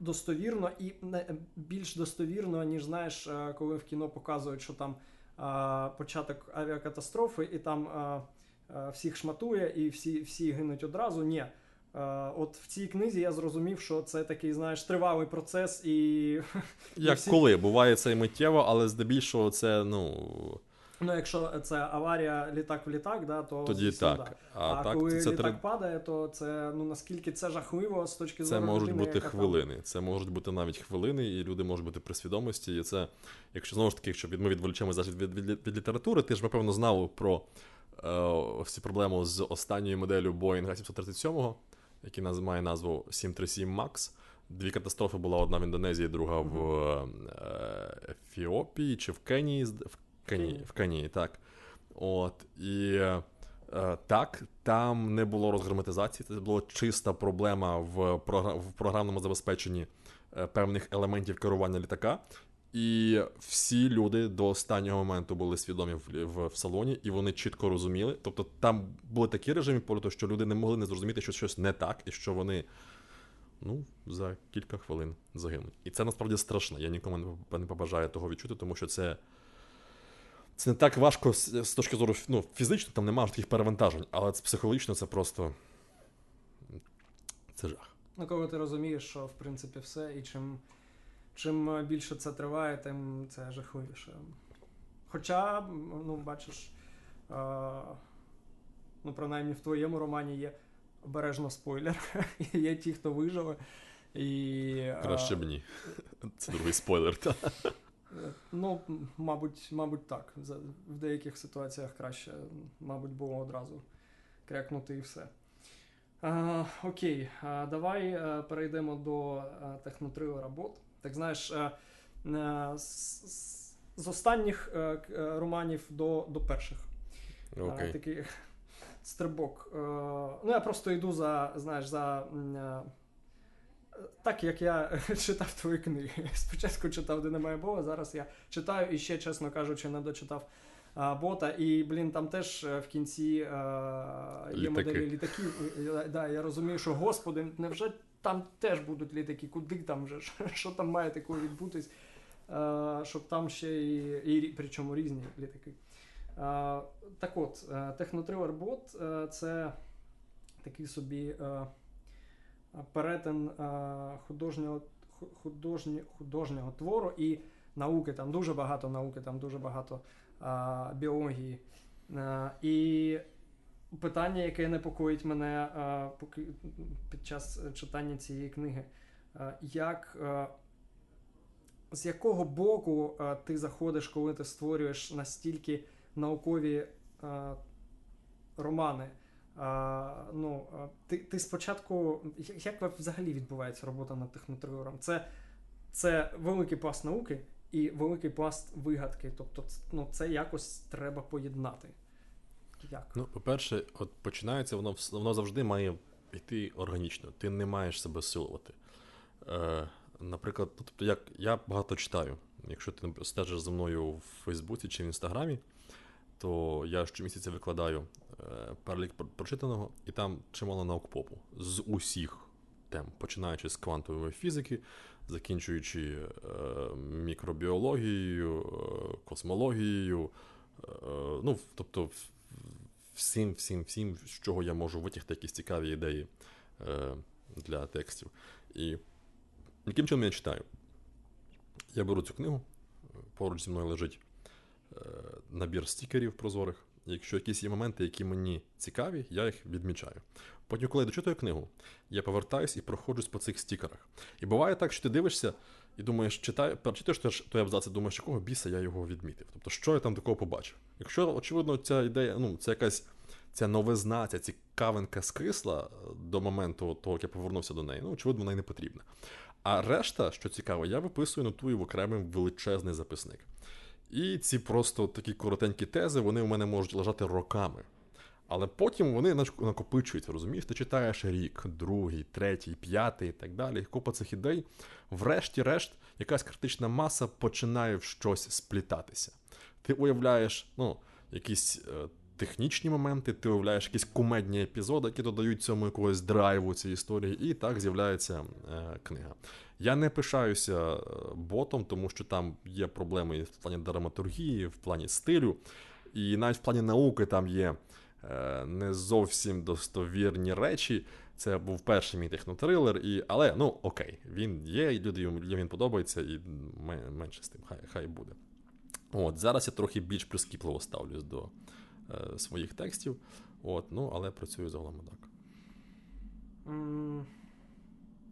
достовірно і більш достовірно, ніж знаєш, е, коли в кіно показують, що там початок авіакатастрофи, і там всіх шматує, і всі, всі гинуть одразу. Ні. От в цій книзі я зрозумів, що це такий, знаєш, тривалий процес і. Як всі... коли? Буває це і миттєво, але здебільшого це, ну. Ну, якщо це аварія літак в літак, да, то тоді так. Да. А, а так, коли це літак три... падає, то це ну наскільки це жахливо з точки зору. Це можуть людини, бути хвилини. Там... Це можуть бути навіть хвилини, і люди можуть бути при свідомості. І це, якщо знову ж таки, якщо ми відволічемося від, від, від, від літератури, ти ж напевно знав про е, всі проблеми з останньою моделлю Boeing 737 який має назву 737 MAX. Дві катастрофи була одна в Індонезії, друга в е, Ефіопії чи в Кенії. В Кенії, в Кенії, так. От, І е, так, там не було розгерметизації, це була чиста проблема в, програмному забезпеченні е, певних елементів керування літака. І всі люди до останнього моменту були свідомі в, в, в салоні, і вони чітко розуміли. Тобто там були такі режими польоту, що люди не могли не зрозуміти, що щось не так, і що вони ну, за кілька хвилин загинуть. І це насправді страшно. Я нікому не побажаю того відчути, тому що це це не так важко з точки зору ну, фізично, там немає таких перевантажень, але психологічно це просто це жах. Ну, коли ти розумієш, що в принципі все, і чим чим більше це триває, тим це жахливіше. Хоча, ну, бачиш, а, ну, принаймні в твоєму романі є обережно спойлер. Є ті, хто виживе. І, Краще б ні. Це другий спойлер. Та. Ну, мабуть, мабуть, так. В деяких ситуаціях краще, мабуть, було одразу крякнути і все. А, Окей, а, давай перейдемо до технотрилера бот. Так знаєш, а, а, з, з останніх а, романів до до перших. Okay. Такий стрибок. Ну, я просто йду за, знаєш, за так як я читав твої книги. Спочатку читав, де немає Бога, зараз я читаю і ще, чесно кажучи, не дочитав а, бота. І, блін, там теж е, в кінці а, є Літаки. моделі літаків. Да, Я розумію, що господи, невже там теж будуть літаки? Куди там вже? Що там має такого відбутись? Щоб там ще і, і причому різні літаки. Так от, е, технотрилер бот е, це такий собі перетин художнього художнього, художнього твору і науки. Там дуже багато науки, там дуже багато біології. І питання, яке непокоїть мене поки, під час читання цієї книги, як. З якого боку ти заходиш, коли ти створюєш настільки наукові романи? Ну, Ти ти спочатку. Як взагалі відбувається робота над технотрилером? Це це великий пласт науки, і великий пласт вигадки. Тобто, ну, це якось треба поєднати. Як? Ну, по-перше, от починається, воно воно завжди має йти органічно. Ти не маєш себе силувати. Е, Наприклад, тобто, як я багато читаю. Якщо ти стежиш за мною в Фейсбуці чи в Інстаграмі, то я щомісяця викладаю е, перелік прочитаного, і там чимало наук попу з усіх тем, починаючи з квантової фізики, закінчуючи е, мікробіологією, е, космологією, ну, тобто всім, всім, всім, з чого я можу витягти якісь цікаві ідеї е, для текстів. І яким чином я читаю? Я беру цю книгу, поруч зі мною лежить е, набір стікерів прозорих. Якщо якісь є моменти, які мені цікаві, я їх відмічаю. Потім, коли я дочитую книгу, я повертаюсь і проходжусь по цих стікерах. І буває так, що ти дивишся і думаєш, читай, перечитуєш той абзац і думаєш, якого біса я його відмітив. Тобто, що я там такого побачив? Якщо, очевидно, ця ідея, ну, це якась ця новизна, ця цікавинка скисла до моменту того, як я повернувся до неї, ну, очевидно, вона й не потрібна. А решта, що цікаво, я виписую нотую в окремий величезний записник. І ці просто такі коротенькі тези, вони у мене можуть лежати роками. Але потім вони накопичуються, розумієш? Ти читаєш рік, другий, третій, п'ятий і так далі. Купа цих ідей. Врешті-решт, якась критична маса починає в щось сплітатися. Ти уявляєш, ну, якісь е, технічні моменти, ти уявляєш якісь кумедні епізоди, які додають цьому якогось драйву цій історії, і так з'являється е, книга. Я не пишаюся е, ботом, тому що там є проблеми в плані драматургії, в плані стилю, і навіть в плані науки там є не зовсім достовірні речі. Це був перший мій технотрилер, і... але ну окей, він є, і люди він подобається, і менше з тим, хай хай буде. От, Зараз я трохи більш прискіпливо ставлюсь до е, своїх текстів, От, ну, але працюю загалом так.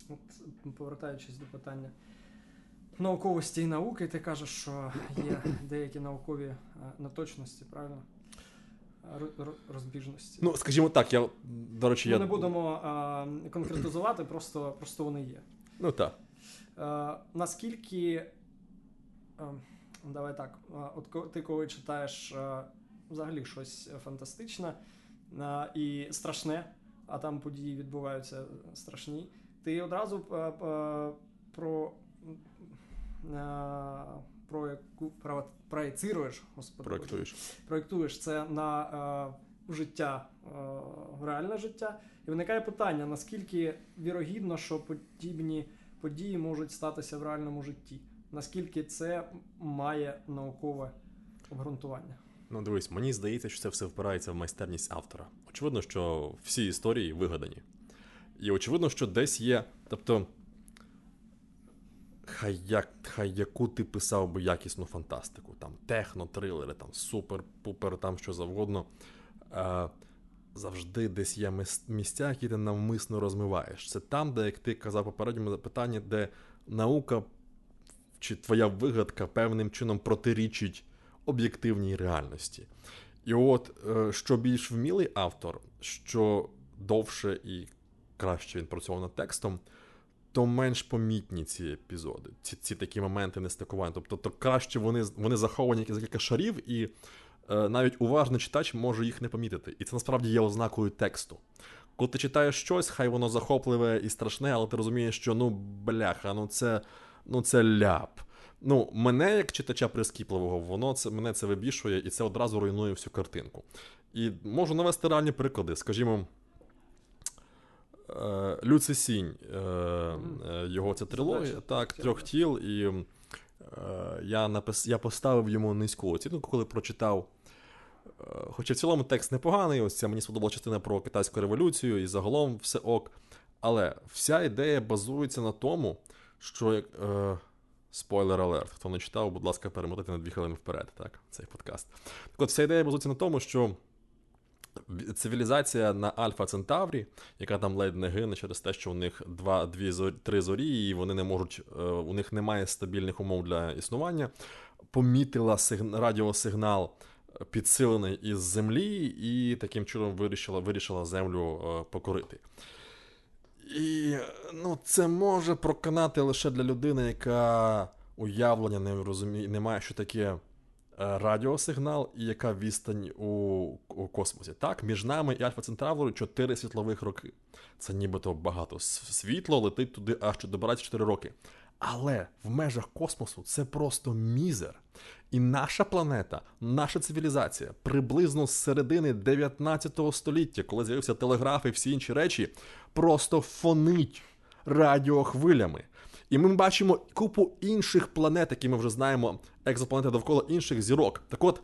От, Повертаючись до питання науковості і науки, ти кажеш, що є деякі наукові е, неточності, правильно? Розбіжності. Ну, скажімо так, я до речі, Ми я не будемо а, конкретизувати, просто просто вони є. Ну так. А, наскільки. А, давай так. От ти коли читаєш взагалі щось фантастичне і страшне, а там події відбуваються страшні, ти одразу про про яку проєцируєш, господи, проєктуєш. проєктуєш це на е, життя, е, реальне життя. І виникає питання: наскільки вірогідно, що подібні події можуть статися в реальному житті? Наскільки це має наукове обґрунтування? Ну, дивись, мені здається, що це все впирається в майстерність автора. Очевидно, що всі історії вигадані. І очевидно, що десь є. Тобто, хай як, хай яку ти писав би якісну фантастику, там техно, трилери, там супер-пупер, там що завгодно. Е, Завжди десь є місця, які ти навмисно розмиваєш. Це там, де, як ти казав попередньому запитанні, де наука чи твоя вигадка певним чином протирічить об'єктивній реальності. І от, е, що більш вмілий автор, що довше і краще він працював над текстом, то менш помітні ці епізоди, ці ці такі моменти нестикування. Тобто, то краще вони вони заховані за кілька шарів, і е, навіть уважний читач може їх не помітити. І це насправді є ознакою тексту. Коли ти читаєш щось, хай воно захопливе і страшне, але ти розумієш, що ну бляха, ну це ну це ляп. Ну, мене, як читача прискіпливого, воно це мене це вибішує, і це одразу руйнує всю картинку. І можу навести реальні приклади. Скажімо, Люци Сінь, е, е, його ця трилогія, так, трьох тіл, і я напис... я поставив йому низьку оцінку, коли прочитав. Хоча в цілому текст непоганий, ось ця мені сподобала частина про китайську революцію і загалом все ок. Але вся ідея базується на тому, що е, Спойлер алерт. Хто не читав, будь ласка, перемотайте на дві хвилини вперед, так, цей подкаст. Так от вся ідея базується на тому, що цивілізація на Альфа Центаврі, яка там ледь не гине через те, що у них два, дві три зорі, і вони не можуть, е, у них немає стабільних умов для існування, помітила сигн... радіосигнал. Е, підсилений із землі, і таким чином вирішила вирішила землю е, покорити. І ну, це може проканати лише для людини, яка уявлення не розуміє, немає, що таке радіосигнал і яка відстань у, у космосі. Так, між нами і Альфа Центаврою 4 світлових роки. Це нібито багато. Світло летить туди аж добирається 4 роки. Але в межах космосу це просто мізер. І наша планета, наша цивілізація приблизно з середини 19 століття, коли з'явився телеграф і всі інші речі, просто фонить радіохвилями. І ми бачимо купу інших планет, які ми вже знаємо, екзопланети довкола інших зірок. Так от,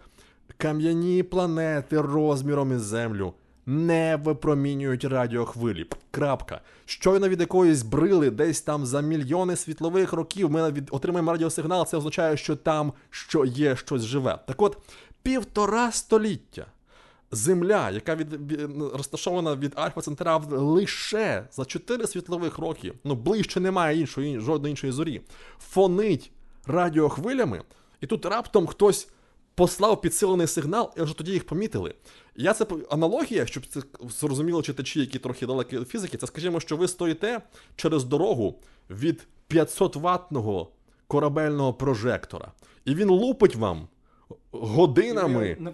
кам'яні планети розміром із Землю не випромінюють радіохвилі. Крапка. Щойно від якоїсь брили, десь там за мільйони світлових років ми отримаємо радіосигнал, це означає, що там що є щось живе. Так от, півтора століття. Земля, яка від, розташована від Альфа Центавр лише за 4 світлових роки, ну ближче немає іншої жодної іншої зорі, фонить радіохвилями, і тут раптом хтось послав підсилений сигнал, і вже тоді їх помітили. Я це аналогія, щоб це зрозуміло читачі, які трохи далекі від фізики, це скажімо, що ви стоїте через дорогу від 500 ватного корабельного прожектора, і він лупить вам годинами не.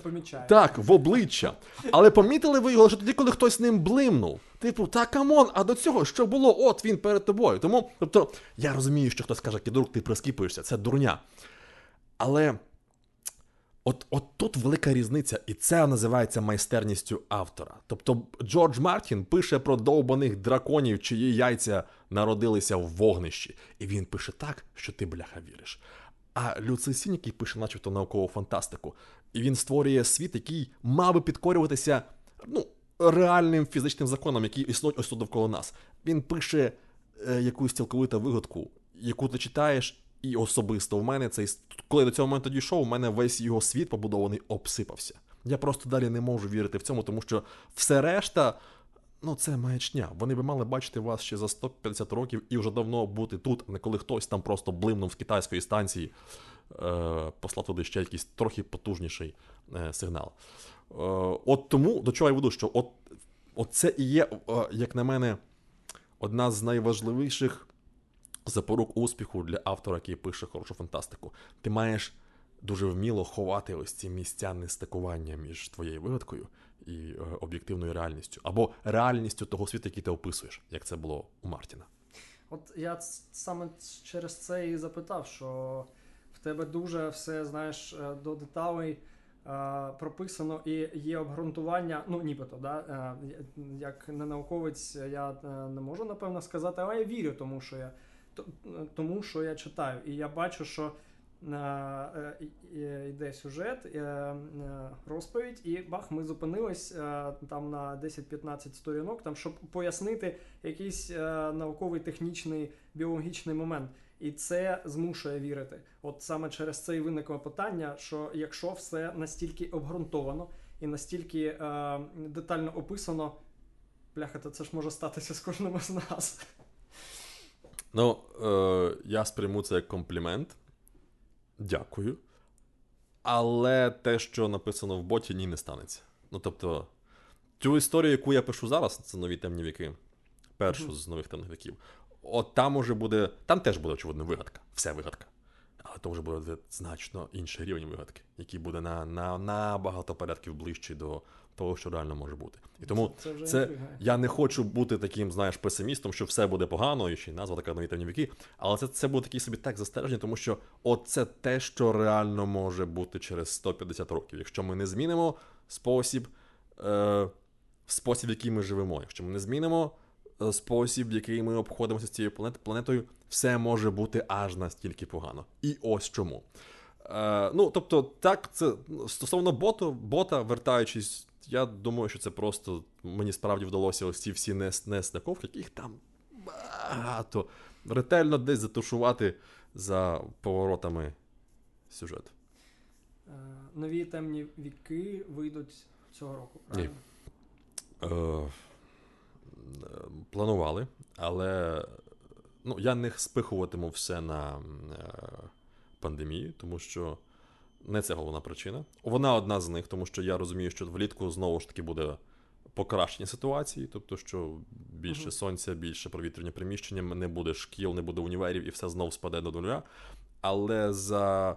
Так, в обличчя. Але помітили ви його лише тоді, коли хтось ним блимнув. Типу, та come on, а до цього що було? От він перед тобою. Тому, тобто, я розумію, що хтось каже, Кідрук, ти прискіпуєшся, це дурня. Але от от тут велика різниця, і це називається майстерністю автора. Тобто, Джордж Мартін пише про довбаних драконів, чиї яйця народилися в вогнищі. І він пише так, що ти бляха віриш. А Люцисін, який пише, начебто, наукову фантастику, і він створює світ, який мав би підкорюватися ну, реальним фізичним законам, які існують ось тут довкола нас. Він пише е, якусь цілковиту вигадку, яку ти читаєш, і особисто в мене цей коли до цього моменту дійшов, у мене весь його світ побудований обсипався. Я просто далі не можу вірити в цьому, тому що все решта Ну, це маячня. Вони би мали бачити вас ще за 150 років і вже давно бути тут, а не коли хтось там просто блимнув з китайської станції, е, послав туди ще якийсь трохи потужніший е, сигнал. Е, От тому до чого я веду, що от, от це і є, е, як на мене, одна з найважливіших запорук успіху для автора, який пише хорошу фантастику. Ти маєш дуже вміло ховати ось ці місця нестикування між твоєю вигадкою і е, об'єктивною реальністю, або реальністю того світу, який ти описуєш, як це було у Мартіна. От я саме через це і запитав, що в тебе дуже все знаєш е, до деталей. Е, прописано і є обґрунтування, ну нібито, да, як не науковець, я не можу напевно сказати, але я вірю, тому що я тому що я читаю. І я бачу, що йде сюжет, е, е, розповідь, і бах, ми зупинились там на 10-15 сторінок, там, щоб пояснити якийсь науковий технічний біологічний момент. І це змушує вірити. От саме через це і виникло питання: що якщо все настільки обґрунтовано і настільки е, детально описано, бляха, то це ж може статися з кожним з нас. Ну, е, я сприйму це як комплімент. Дякую. Але те, що написано в боті, ні не станеться. Ну тобто, цю історію, яку я пишу зараз, це нові темні віки, першу mm-hmm. з нових темних віків, от там уже буде. Там теж буде, очевидно, вигадка. Все вигадка. Але то вже буде значно інший рівень вигадки, який буде на, на, на багато порядків ближчий до того, що реально може бути. І тому це, це, це я не хочу бути таким, знаєш, песимістом, що все буде погано, і ще й назва така нові темні віки. Але це це буде такий собі так застереження, тому що оце те, що реально може бути через 150 років. Якщо ми не змінимо спосіб, е, спосіб, в який ми живемо, якщо ми не змінимо е, спосіб, в який ми обходимося з цією планетою, все може бути аж настільки погано. І ось чому. Е, Ну, тобто, так, це стосовно боту, бота, вертаючись я думаю, що це просто мені справді вдалося ось ці всі нестаковки, яких там багато. Ретельно десь затушувати за поворотами сюжету. Е, нові темні віки вийдуть цього року, правильно? Ні. Е, Планували, але ну, я не спихуватиму все на е, пандемію, тому що не це головна причина. Вона одна з них, тому що я розумію, що влітку знову ж таки буде покращення ситуації, тобто, що більше uh-huh. сонця, більше провітрення приміщення, не буде шкіл, не буде універів, і все знову спаде до нуля. Але за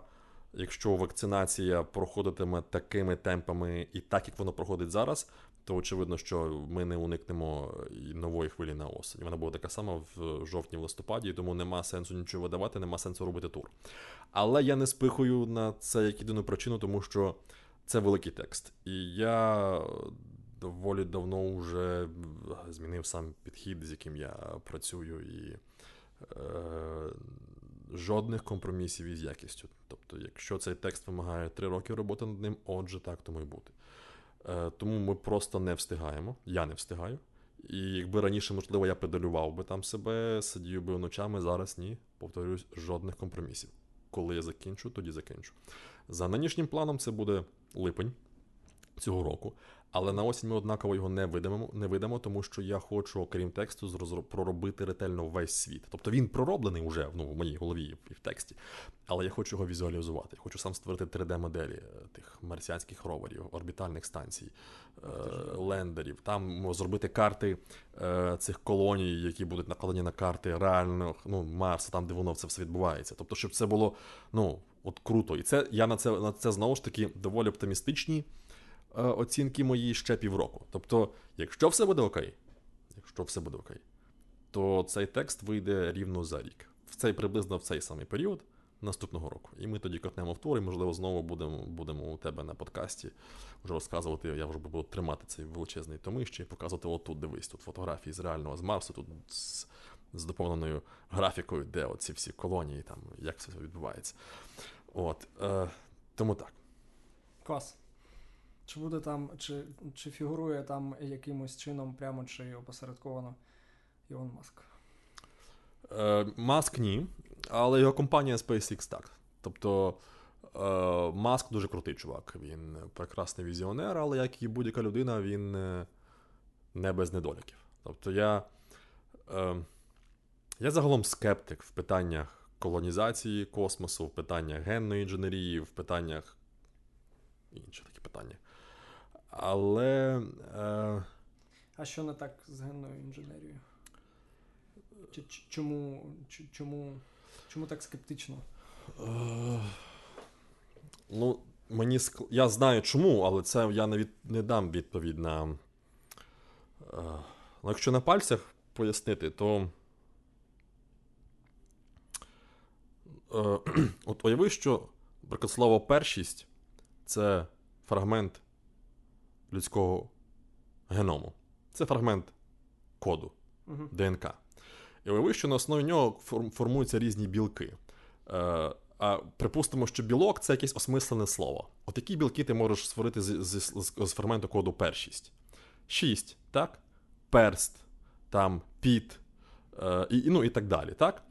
якщо вакцинація проходитиме такими темпами і так, як воно проходить зараз, то очевидно, що ми не уникнемо нової хвилі на осінь. Вона буде така сама в жовтні, в листопаді, тому нема сенсу нічого видавати, нема сенсу робити тур. Але я не спихую на це як єдину причину, тому що це великий текст. І я доволі давно вже змінив сам підхід, з яким я працюю, і е, жодних компромісів із якістю. Тобто, якщо цей текст вимагає три роки роботи над ним, отже, так тому й бути. Е, Тому ми просто не встигаємо. Я не встигаю. І якби раніше, можливо, я педалював би там себе, сидів би ночами, зараз ні. Повторюсь, жодних компромісів. Коли я закінчу, тоді закінчу. За нинішнім планом це буде липень цього року. Але на осінь ми однаково його не видамо, не видамо, тому що я хочу, окрім тексту, проробити ретельно весь світ. Тобто він пророблений вже ну, в моїй голові і в тексті, але я хочу його візуалізувати. Я хочу сам створити 3D-моделі е, тих марсіанських роверів, орбітальних станцій, е- лендерів. Там зробити карти е- цих колоній, які будуть накладені на карти реально ну, Марса, там де воно це все відбувається. Тобто, щоб це було ну, от круто. І це я на це на це знову ж таки доволі оптимістичні. Е, оцінки мої ще півроку. Тобто, якщо все буде окей, якщо все буде окей, то цей текст вийде рівно за рік. В цей приблизно в цей самий період наступного року. І ми тоді котнемо в тур, і, можливо, знову будемо будемо у тебе на подкасті вже розказувати. Я вже буду тримати цей величезний томище і показувати: отут, дивись, тут фотографії з реального з Марсу, тут з, з доповненою графікою, де оці всі колонії, там, як все відбувається. От, е, Тому так. Клас. Чи буде там, чи чи фігурує там якимось чином прямо чи опосередковано Ілон Маск? Е, Маск ні, але його компанія SpaceX так. Тобто е, Маск дуже крутий чувак. Він прекрасний візіонер, але як і будь-яка людина, він не без недоліків. Тобто я, е, я загалом скептик в питаннях колонізації космосу, в питаннях генної інженерії, в питаннях. Інші такі питання. Але. Е... А що не так з генною інженерією? Чому чому, чому так скептично? Е... Ну, мені ск... Я знаю чому, але це я не, від... не дам відповідь на. Е... Ну, якщо на пальцях пояснити, то. Е... От уяви, що слово першість це фрагмент людського геному. Це фрагмент коду uh ДНК. І уяви, що на основі нього формуються різні білки. Е, А припустимо, що білок це якесь осмислене слово. От які білки ти можеш створити з, з, з, з фрагменту коду першість? Шість, так? Перст, там, піт, е, і, ну, і так далі. так?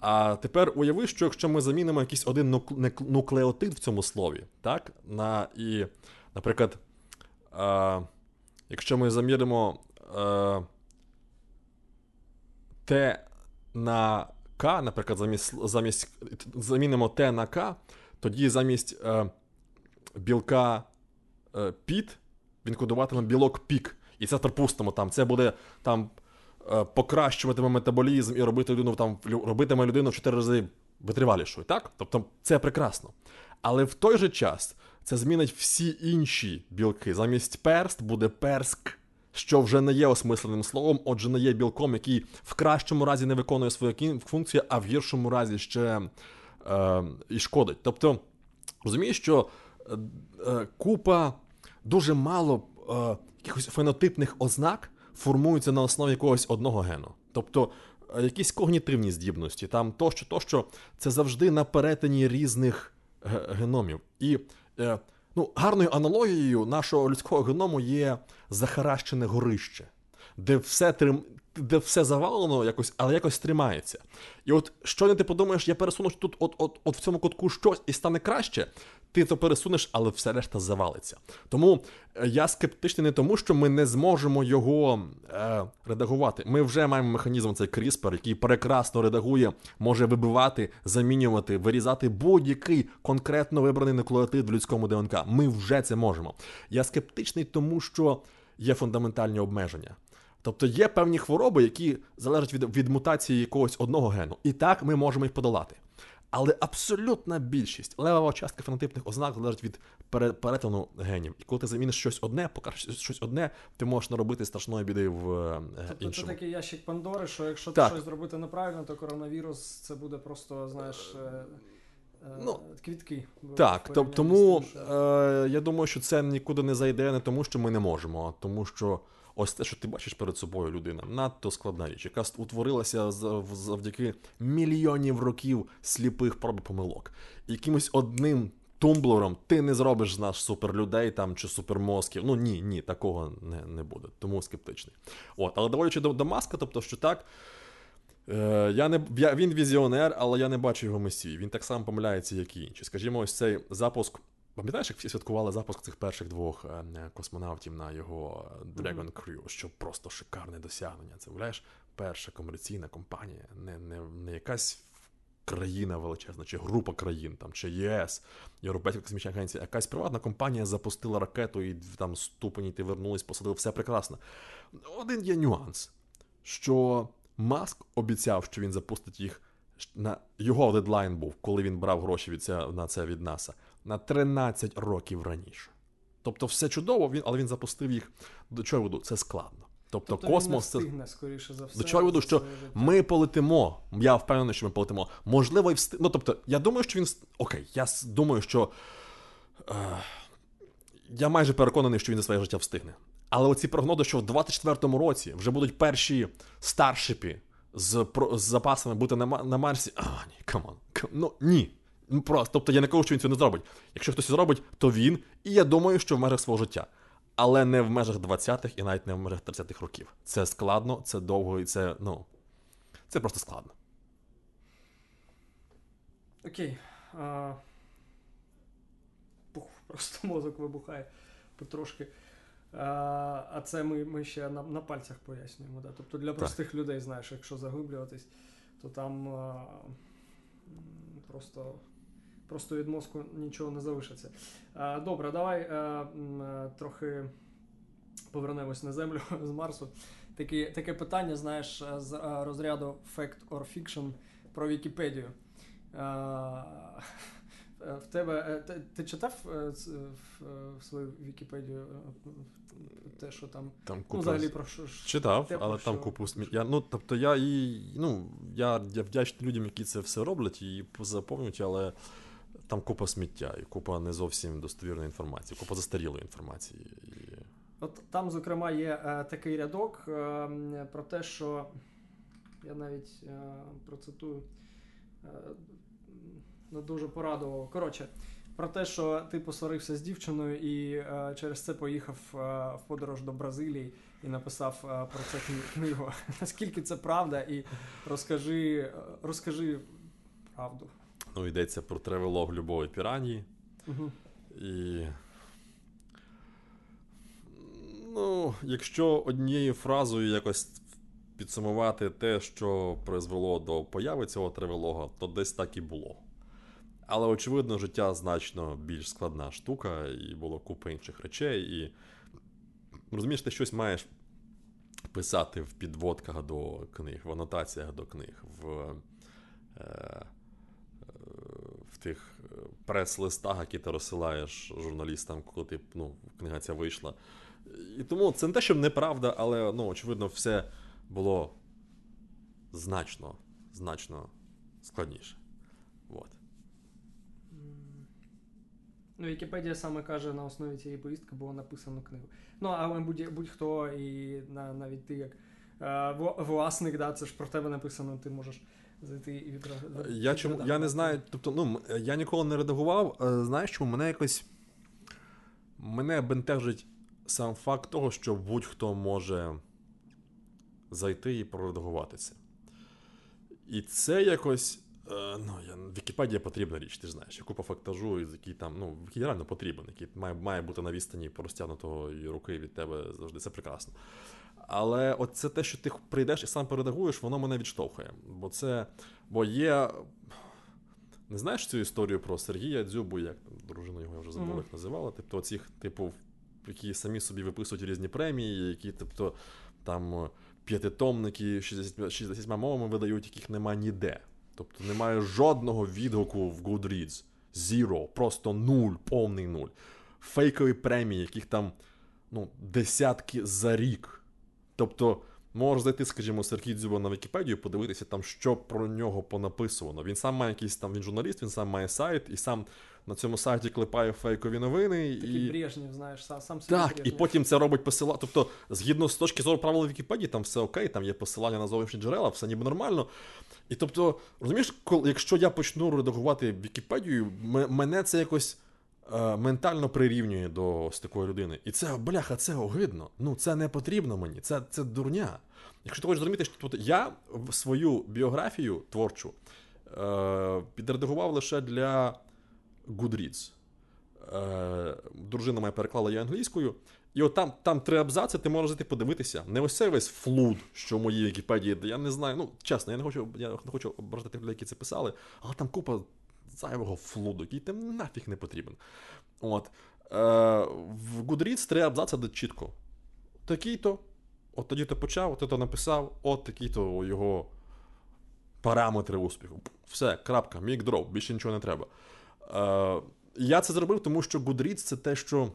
А тепер уяви, що якщо ми замінимо якийсь один нуклеотид в цьому слові, так? На, і, наприклад, е, якщо ми заміримо е, Т на К, наприклад, замість, замість замінимо Т на К, тоді замість е, білка е, піт він кодуватиме білок пік. І це припустимо, там, це буде там е, покращуватиме метаболізм і робити людину там, робитиме людину в 4 рази витривалішою. так? Тобто це прекрасно. Але в той же час це змінить всі інші білки. Замість перст буде перск, що вже не є осмисленим словом, отже, не є білком, який в кращому разі не виконує свою функцію, а в гіршому разі ще е, і шкодить. Тобто, розумієш, що е, е, купа дуже мало е, якихось фенотипних ознак формуються на основі якогось одного гену. Тобто. Е, якісь когнітивні здібності, там тощо, тощо, це завжди на перетині різних геномів. І ну, гарною аналогією нашого людського геному є захаращене горище, де все трим... де все завалено, якось, але якось тримається. І от що не ти подумаєш, я пересуну тут от, от, от в цьому кутку щось і стане краще, ти то пересунеш, але все решта завалиться. Тому е, я скептичний не тому, що ми не зможемо його е, редагувати. Ми вже маємо механізм цей CRISPR, який прекрасно редагує, може вибивати, замінювати, вирізати будь-який конкретно вибраний нуклеотид в людському ДНК. Ми вже це можемо. Я скептичний, тому що є фундаментальні обмеження. Тобто є певні хвороби, які залежать від від мутації якогось одного гену. І так ми можемо їх подолати. Але абсолютна більшість левова частка фенотипних ознак залежить від перетину генів. І коли ти заміниш щось одне, покажеш щось одне, ти можеш наробити страшної біди в е, тобто іншому. Це такий ящик Пандори, що якщо так. ти щось зробити неправильно, то коронавірус це буде просто, знаєш. Е, Ну, Квітки. Так, то, тому е, я думаю, що це нікуди не зайде, не тому, що ми не можемо, а тому, що ось те, що ти бачиш перед собою людина, надто складна річ, яка утворилася завдяки мільйонів років сліпих проб і помилок. Якимось одним тумблером ти не зробиш з нас суперлюдей там чи супермозків. Ну ні, ні, такого не не буде. Тому скептичний. От, але доводячи до, до маска, тобто, що так. Е, я не, я, Він візіонер, але я не бачу його месії. Він так само помиляється, як і інші. Скажімо, ось цей запуск. Пам'ятаєш, як всі святкували запуск цих перших двох е, космонавтів на його Dragon Crew, що просто шикарне досягнення. Це виявляєш, перша комерційна компанія, не не, не якась країна величезна, чи група країн, там, чи ЄС, Європейська космічна агенція, якась приватна компанія запустила ракету і там ступені ти вернулись, посадили, все прекрасно. Один є нюанс, що. Маск обіцяв, що він запустить їх на його дедлайн був, коли він брав гроші від це, на це від НАСА, на 13 років раніше. Тобто, все чудово, він, але він запустив їх. До чого я веду? Це складно. Тобто, тобто космос він не встигне, скоріше за все. До чого я веду, що ми полетимо. Я впевнений, що ми полетимо. Можливо, і встиг... Ну, тобто, я думаю, що він. Окей, я думаю, що. Е... Я майже переконаний, що він за своє життя встигне. Але оці прогнози, що в 24-му році вже будуть перші Starship и з з запасами бути на на Марсі. А, ні, come on. Ну ні. Ну просто. Тобто я не кажу, що він цього не зробить. Якщо хтось зробить, то він. І я думаю, що в межах свого життя. Але не в межах 20-х і навіть не в межах 30-х років. Це складно, це довго і це, ну. Це просто складно. Окей. А... Пух, просто мозок вибухає потрошки. А це ми ми ще на на пальцях пояснюємо. Да? Тобто для простих так. людей, знаєш, якщо заглиблюватись, то там а, просто просто від мозку нічого не залишиться. Добре, давай трохи повернемось на землю з Марсу. Такі, Таке питання, знаєш, з розряду Fact or Fiction про Вікіпедію. Е, в тебе е, ти, ти читав е, в свою Вікіпедію те, що там там купу... ну, взагалі про що читав, те, але там що... купу сміття. Ну тобто я і ну я, я вдячний людям, які це все роблять і заповнюють, але там купа сміття і купа не зовсім достовірної інформації, купа застарілої інформації. І... От там, зокрема, є е, такий рядок е, про те, що я навіть е, процитую ну, дуже порадувало. Коротше, про те, що ти посварився з дівчиною і е, через це поїхав е, в подорож до Бразилії і написав е, про це книгу. Наскільки це правда, і розкажи, е, розкажи правду. Ну, йдеться про тревелог любові піранії. Угу. І. Ну, якщо однією фразою якось підсумувати те, що призвело до появи цього тревелога, то десь так і було. Але, очевидно, життя значно більш складна штука, і було купа інших речей. І розумієш, ти щось маєш писати в підводках до книг, в анотаціях до книг, в е, тих прес-листах, які ти розсилаєш журналістам, коли ти, ну, книга ця вийшла. І тому це не те, що неправда, але ну, очевидно, все було значно, значно складніше. Вот. Ну, Вікіпедія саме каже, на основі цієї повістки було написано книгу. Ну, але будь- будь-хто, і навіть ти як е, власник, да, це ж про тебе написано, ти можеш зайти і відразу. Я чому я не знаю. Тобто, ну я ніколи не редагував. Е, знаєш, чому мене якось мене бентежить сам факт того, що будь-хто може зайти і проредагувати це. І це якось ну, я, Вікіпедія потрібна річ, ти ж знаєш. Я купа фактажу, який там, ну, який реально потрібен, який має має бути на відстані простягнутої руки від тебе завжди. Це прекрасно. Але от це те, що ти прийдеш і сам передагуєш, воно мене відштовхує. Бо це. Бо є. Не знаєш цю історію про Сергія Дзюбу, як там дружину його я вже забув, mm-hmm. як називала. Тобто, оцих, типу, які самі собі виписують різні премії, які, тобто, там п'ятитомники 60 60 мовами видають, яких нема ніде. Тобто немає жодного відгуку в Goodreads. Zero, просто нуль, повний нуль. Фейкові премії, яких там ну, десятки за рік. Тобто, можеш зайти, скажімо, Сергій Дзюба на Вікіпедію, подивитися там, що про нього понаписувано. Він сам має якийсь там він журналіст, він сам має сайт, і сам на цьому сайті клепає фейкові новини. Такий і... Брежнєв, знаєш, сам собі Так, Брежнєв. і потім це робить посилання. Тобто, згідно з точки зору правил Вікіпедії, там все окей, там є посилання на зовнішні джерела, все ніби нормально. І тобто, розумієш, коли, якщо я почну редагувати Вікіпедію, мене це якось е, ментально прирівнює до ось такої людини. І це, бляха, це огидно. Ну, це не потрібно мені, це, це дурня. Якщо ти хочеш зрозуміти, що тобто, я свою біографію творчу е, підредагував лише для Goodreads. Е, дружина моя переклала її англійською. І от там, там три абзаци, ти можеш зайти подивитися. Не ось цей весь флуд, що в моїй Вікіпедії, я не знаю. Ну, чесно, я не хочу я не хочу ображати людей, які це писали, але там купа зайвого флуду, який там нафіг не потрібен. От. Е, в Goodreads три абзаци де чітко. Такий-то, от тоді то почав, от то написав, от такі-то його параметри успіху. Все, крапка, мік більше нічого не треба. Е, я це зробив, тому що Goodreads це те, що.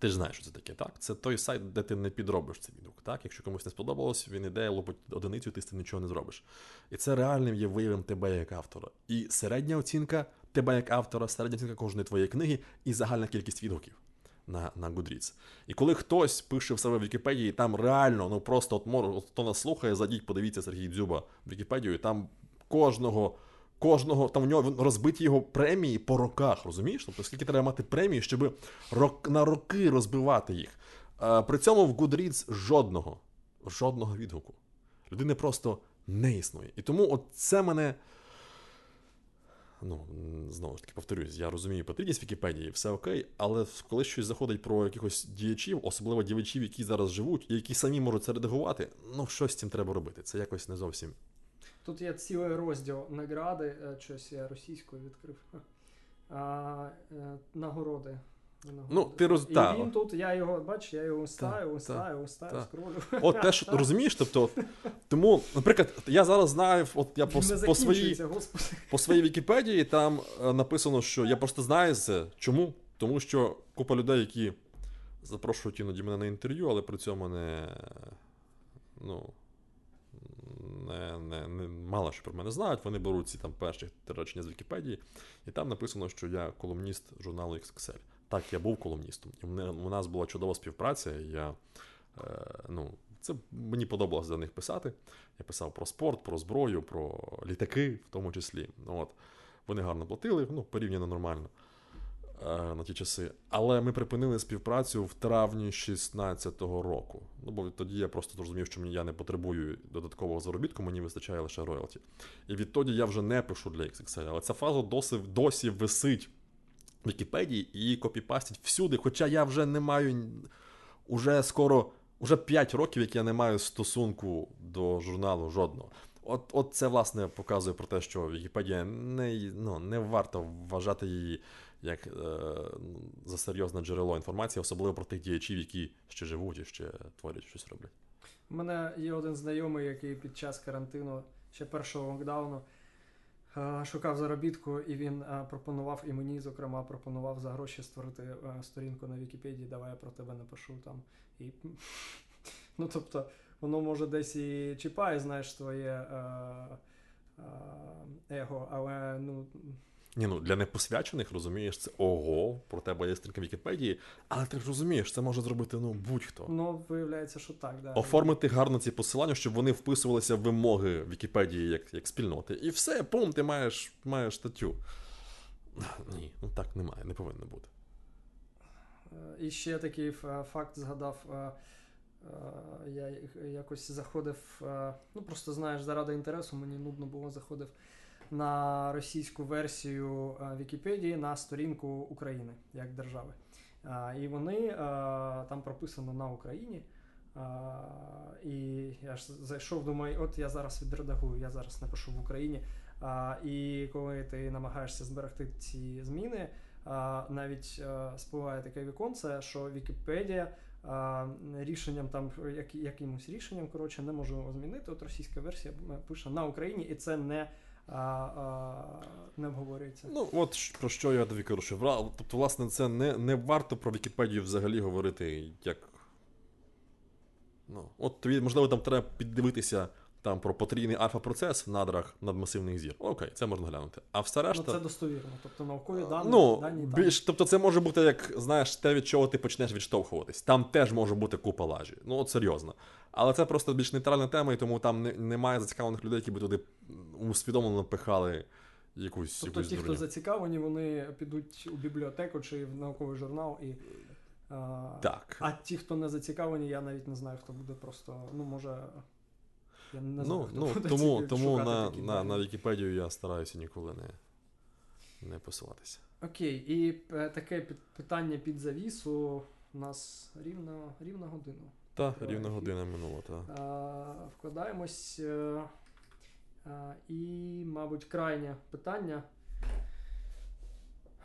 Ти ж знаєш, що це таке, так? Це той сайт, де ти не підробиш цей відгук. Так? Якщо комусь не сподобалось, він іде, лопить одиницю, ти з цим нічого не зробиш. І це реальним є виявом тебе як автора. І середня оцінка тебе як автора, середня оцінка кожної твоєї книги і загальна кількість відгуків на на Goodreads. І коли хтось пише в себе в Вікіпедії, там реально, ну просто от от хто нас слухає, зайдіть, подивіться Сергій Дзюба в Вікіпедію, і там кожного. Кожного там в нього розбиті його премії по роках, розумієш? Тобто, скільки треба мати премії, щоб рок, на роки розбивати їх. А, при цьому в Goodreads жодного, жодного відгуку. Людини просто не існує. І тому от це мене. Ну, знову ж таки, повторюсь, я розумію потрібність Вікіпедії, все окей, але коли щось заходить про якихось діячів, особливо діячів, які зараз живуть, і які самі можуть це редагувати, ну щось з цим треба робити. Це якось не зовсім. Тут є цілий розділ награди, е, щось я російською відкрив. А, е, Нагороди. Нагороди. Ну, ти роз... І та. він тут, я його бачу, я його листаю, та, листаю, листаю, скролю. От те, що розумієш, тобто, от, тому, наприклад, я зараз знаю, от я по, по, своїй, по своїй Вікіпедії там е, написано, що я просто знаю це. Чому? Тому що купа людей, які запрошують іноді мене на інтерв'ю, але при цьому не. Ну. Не, не, не, мало що про мене знають, вони беруть ці там перші речення з Вікіпедії, і там написано, що я колумніст журналу XXL. Так, я був колумністом. І у нас була чудова співпраця. Я, е, ну, це мені подобалося за них писати. Я писав про спорт, про зброю, про літаки, в тому числі. От. Вони гарно платили, ну, порівняно нормально на ті часи. Але ми припинили співпрацю в травні 16-го року. Ну, бо тоді я просто зрозумів, що мені я не потребую додаткового заробітку, мені вистачає лише роялті. І відтоді я вже не пишу для XXL. Але ця фраза досі, досі висить в Вікіпедії і її копіпастять всюди. Хоча я вже не маю уже скоро. Уже 5 років, як я не маю стосунку до журналу жодного. От от це, власне, показує про те, що Вікіпедія не ну, не варто вважати її як е, за серйозне джерело інформації, особливо про тих діячів, які ще живуть і ще творять щось роблять. У мене є один знайомий, який під час карантину, ще першого локдауну, е, шукав заробітку, і він е, пропонував, і мені, зокрема, пропонував за гроші створити е, сторінку на Вікіпедії, давай я про тебе напишу там. І, ну, тобто, воно може десь і чіпає, знаєш, твоє его, але ну. Ні, ну для непосвячених розумієш, це ого, про тебе є сторінка Вікіпедії, але ти ж розумієш, це може зробити ну будь-хто. Ну, виявляється, що так, да. Оформити гарно ці посилання, щоб вони вписувалися в вимоги Вікіпедії як як спільноти. І все, пум, ти маєш маєш статтю. Ні, ну так немає, не повинно бути. І ще такий факт згадав. Я якось заходив, ну просто знаєш, заради інтересу, мені нудно було заходив на російську версію Вікіпедії на сторінку України як держави. І вони там прописано на Україні. І я ж зайшов, думаю, от я зараз відредагую, я зараз напишу в Україні. І коли ти намагаєшся зберегти ці зміни, навіть спливає таке віконце, що Вікіпедія. Рішенням там якимось рішенням коротше не можу змінити. От російська версія пише на Україні, і це не а, а, не обговорюється. Ну, от про що я тобі кажу, тобто, власне, це не не варто про Вікіпедію взагалі говорити як. Ну, От тобі, можливо, там треба піддивитися там про потрійний альфа-процес в надрах надмасивних зір. Окей, це можна глянути. А все решта... Ну, це достовірно. Тобто наукові дані. Ну, дані більш, Тобто, це може бути, як знаєш, те, від чого ти почнеш відштовхуватись. Там теж може бути купа лажі. Ну, от серйозно. Але це просто більш нейтральна тема, і тому там не, немає зацікавлених людей, які би туди усвідомлено пихали якусь. Тобто якусь ті, хто зацікавлені, вони підуть у бібліотеку чи в науковий журнал і. Так. А ті, хто не зацікавлені, я навіть не знаю, хто буде просто. Ну, може. Я не знаю, ну, хто ну, буде Тому тому на такі на, на Вікіпедію я стараюся ніколи не не посилатися. Окей, і таке питання під завісу. У нас рівна рівна година. Так, рівна година минула, так. Вкладаємось. А, а, і, мабуть, крайнє питання.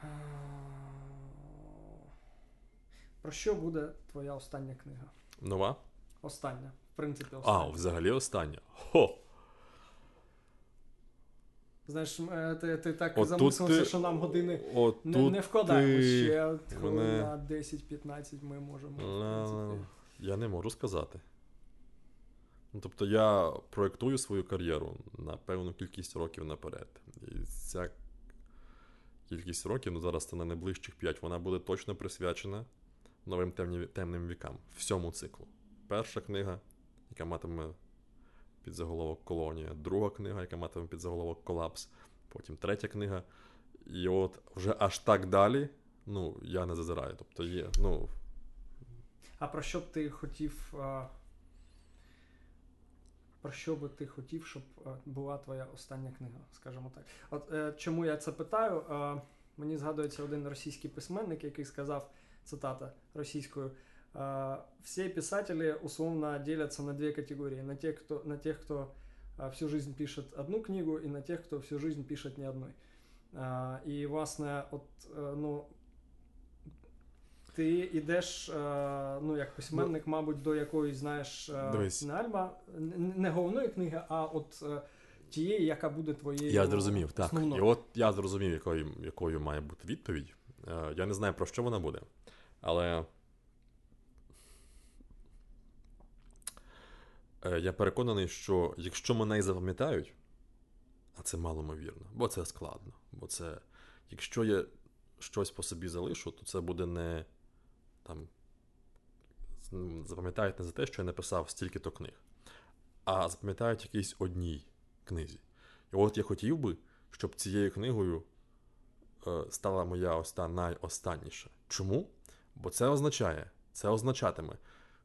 А, про що буде твоя остання книга? Нова? Остання. В принципі, остання. А, взагалі остання. Хо! Знаєш, е, ти ти так От замислився, ти... що нам години От не не вкладаємо ти... ще мене... на 10-15 ми можемо. в Я не можу сказати. Ну, Тобто я проєктую свою кар'єру на певну кількість років наперед. І ця кількість років, ну зараз це на найближчих 5, вона буде точно присвячена новим темні, темним вікам, всьому циклу. Перша книга, яка матиме під заголовок колонія, друга книга, яка матиме під заголовок колапс, потім третя книга. І от вже аж так далі, ну, я не зазираю. Тобто є, ну. А про що б ти хотів. А... Про що би ти хотів, щоб була твоя остання книга, скажімо так. От е, чому я це питаю? Е, мені згадується один російський письменник, який сказав цитата російською. Все писатели условно делятся на две категории. На тех, кто, на тех, кто всю жизнь пишет одну книгу, и на тех, кто всю жизнь пишет не одной. І, власне, от, ну, ти йдеш, ну, як письменник, мабуть, до якоїсь, знаєш, не альба, не головної книги, а от тієї, яка буде твоєю. Я зрозумів, так. І от я зрозумів, якою, якою має бути відповідь. Я не знаю, про що вона буде, але. Я переконаний, що якщо мене і запам'ятають, а це маломовірно, бо це складно. Бо це, якщо я щось по собі залишу, то це буде не там. Запам'ятають не за те, що я написав стільки-то книг, а запам'ятають якійсь одній книзі. І от я хотів би, щоб цією книгою е, стала моя оста найостанніша. Чому? Бо це означає, це означатиме,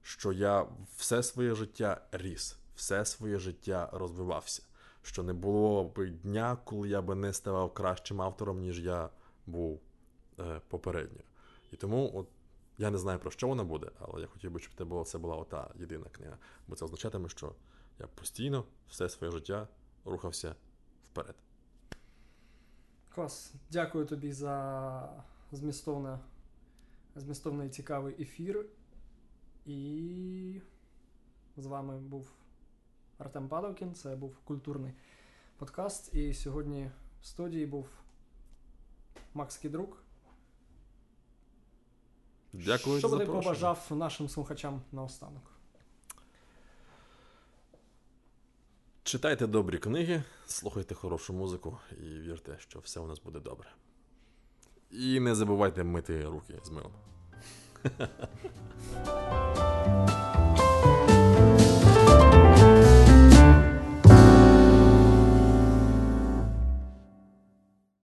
що я все своє життя ріс, все своє життя розвивався, що не було б дня, коли я би не ставав кращим автором, ніж я був е, попередньо. І тому от, я не знаю, про що вона буде, але я хотів би, щоб це була, це була ота єдина книга. Бо це означатиме, що я постійно все своє життя рухався вперед. Клас. Дякую тобі за змістовне, змістовний цікавий ефір. І з вами був Артем Падовкін, це був культурний подкаст. І сьогодні в студії був Макс Кідрук. Дякую. Що би ти побажав нашим слухачам наостанок? Читайте добрі книги, слухайте хорошу музику і вірте, що все у нас буде добре. І не забувайте мити руки з милом. you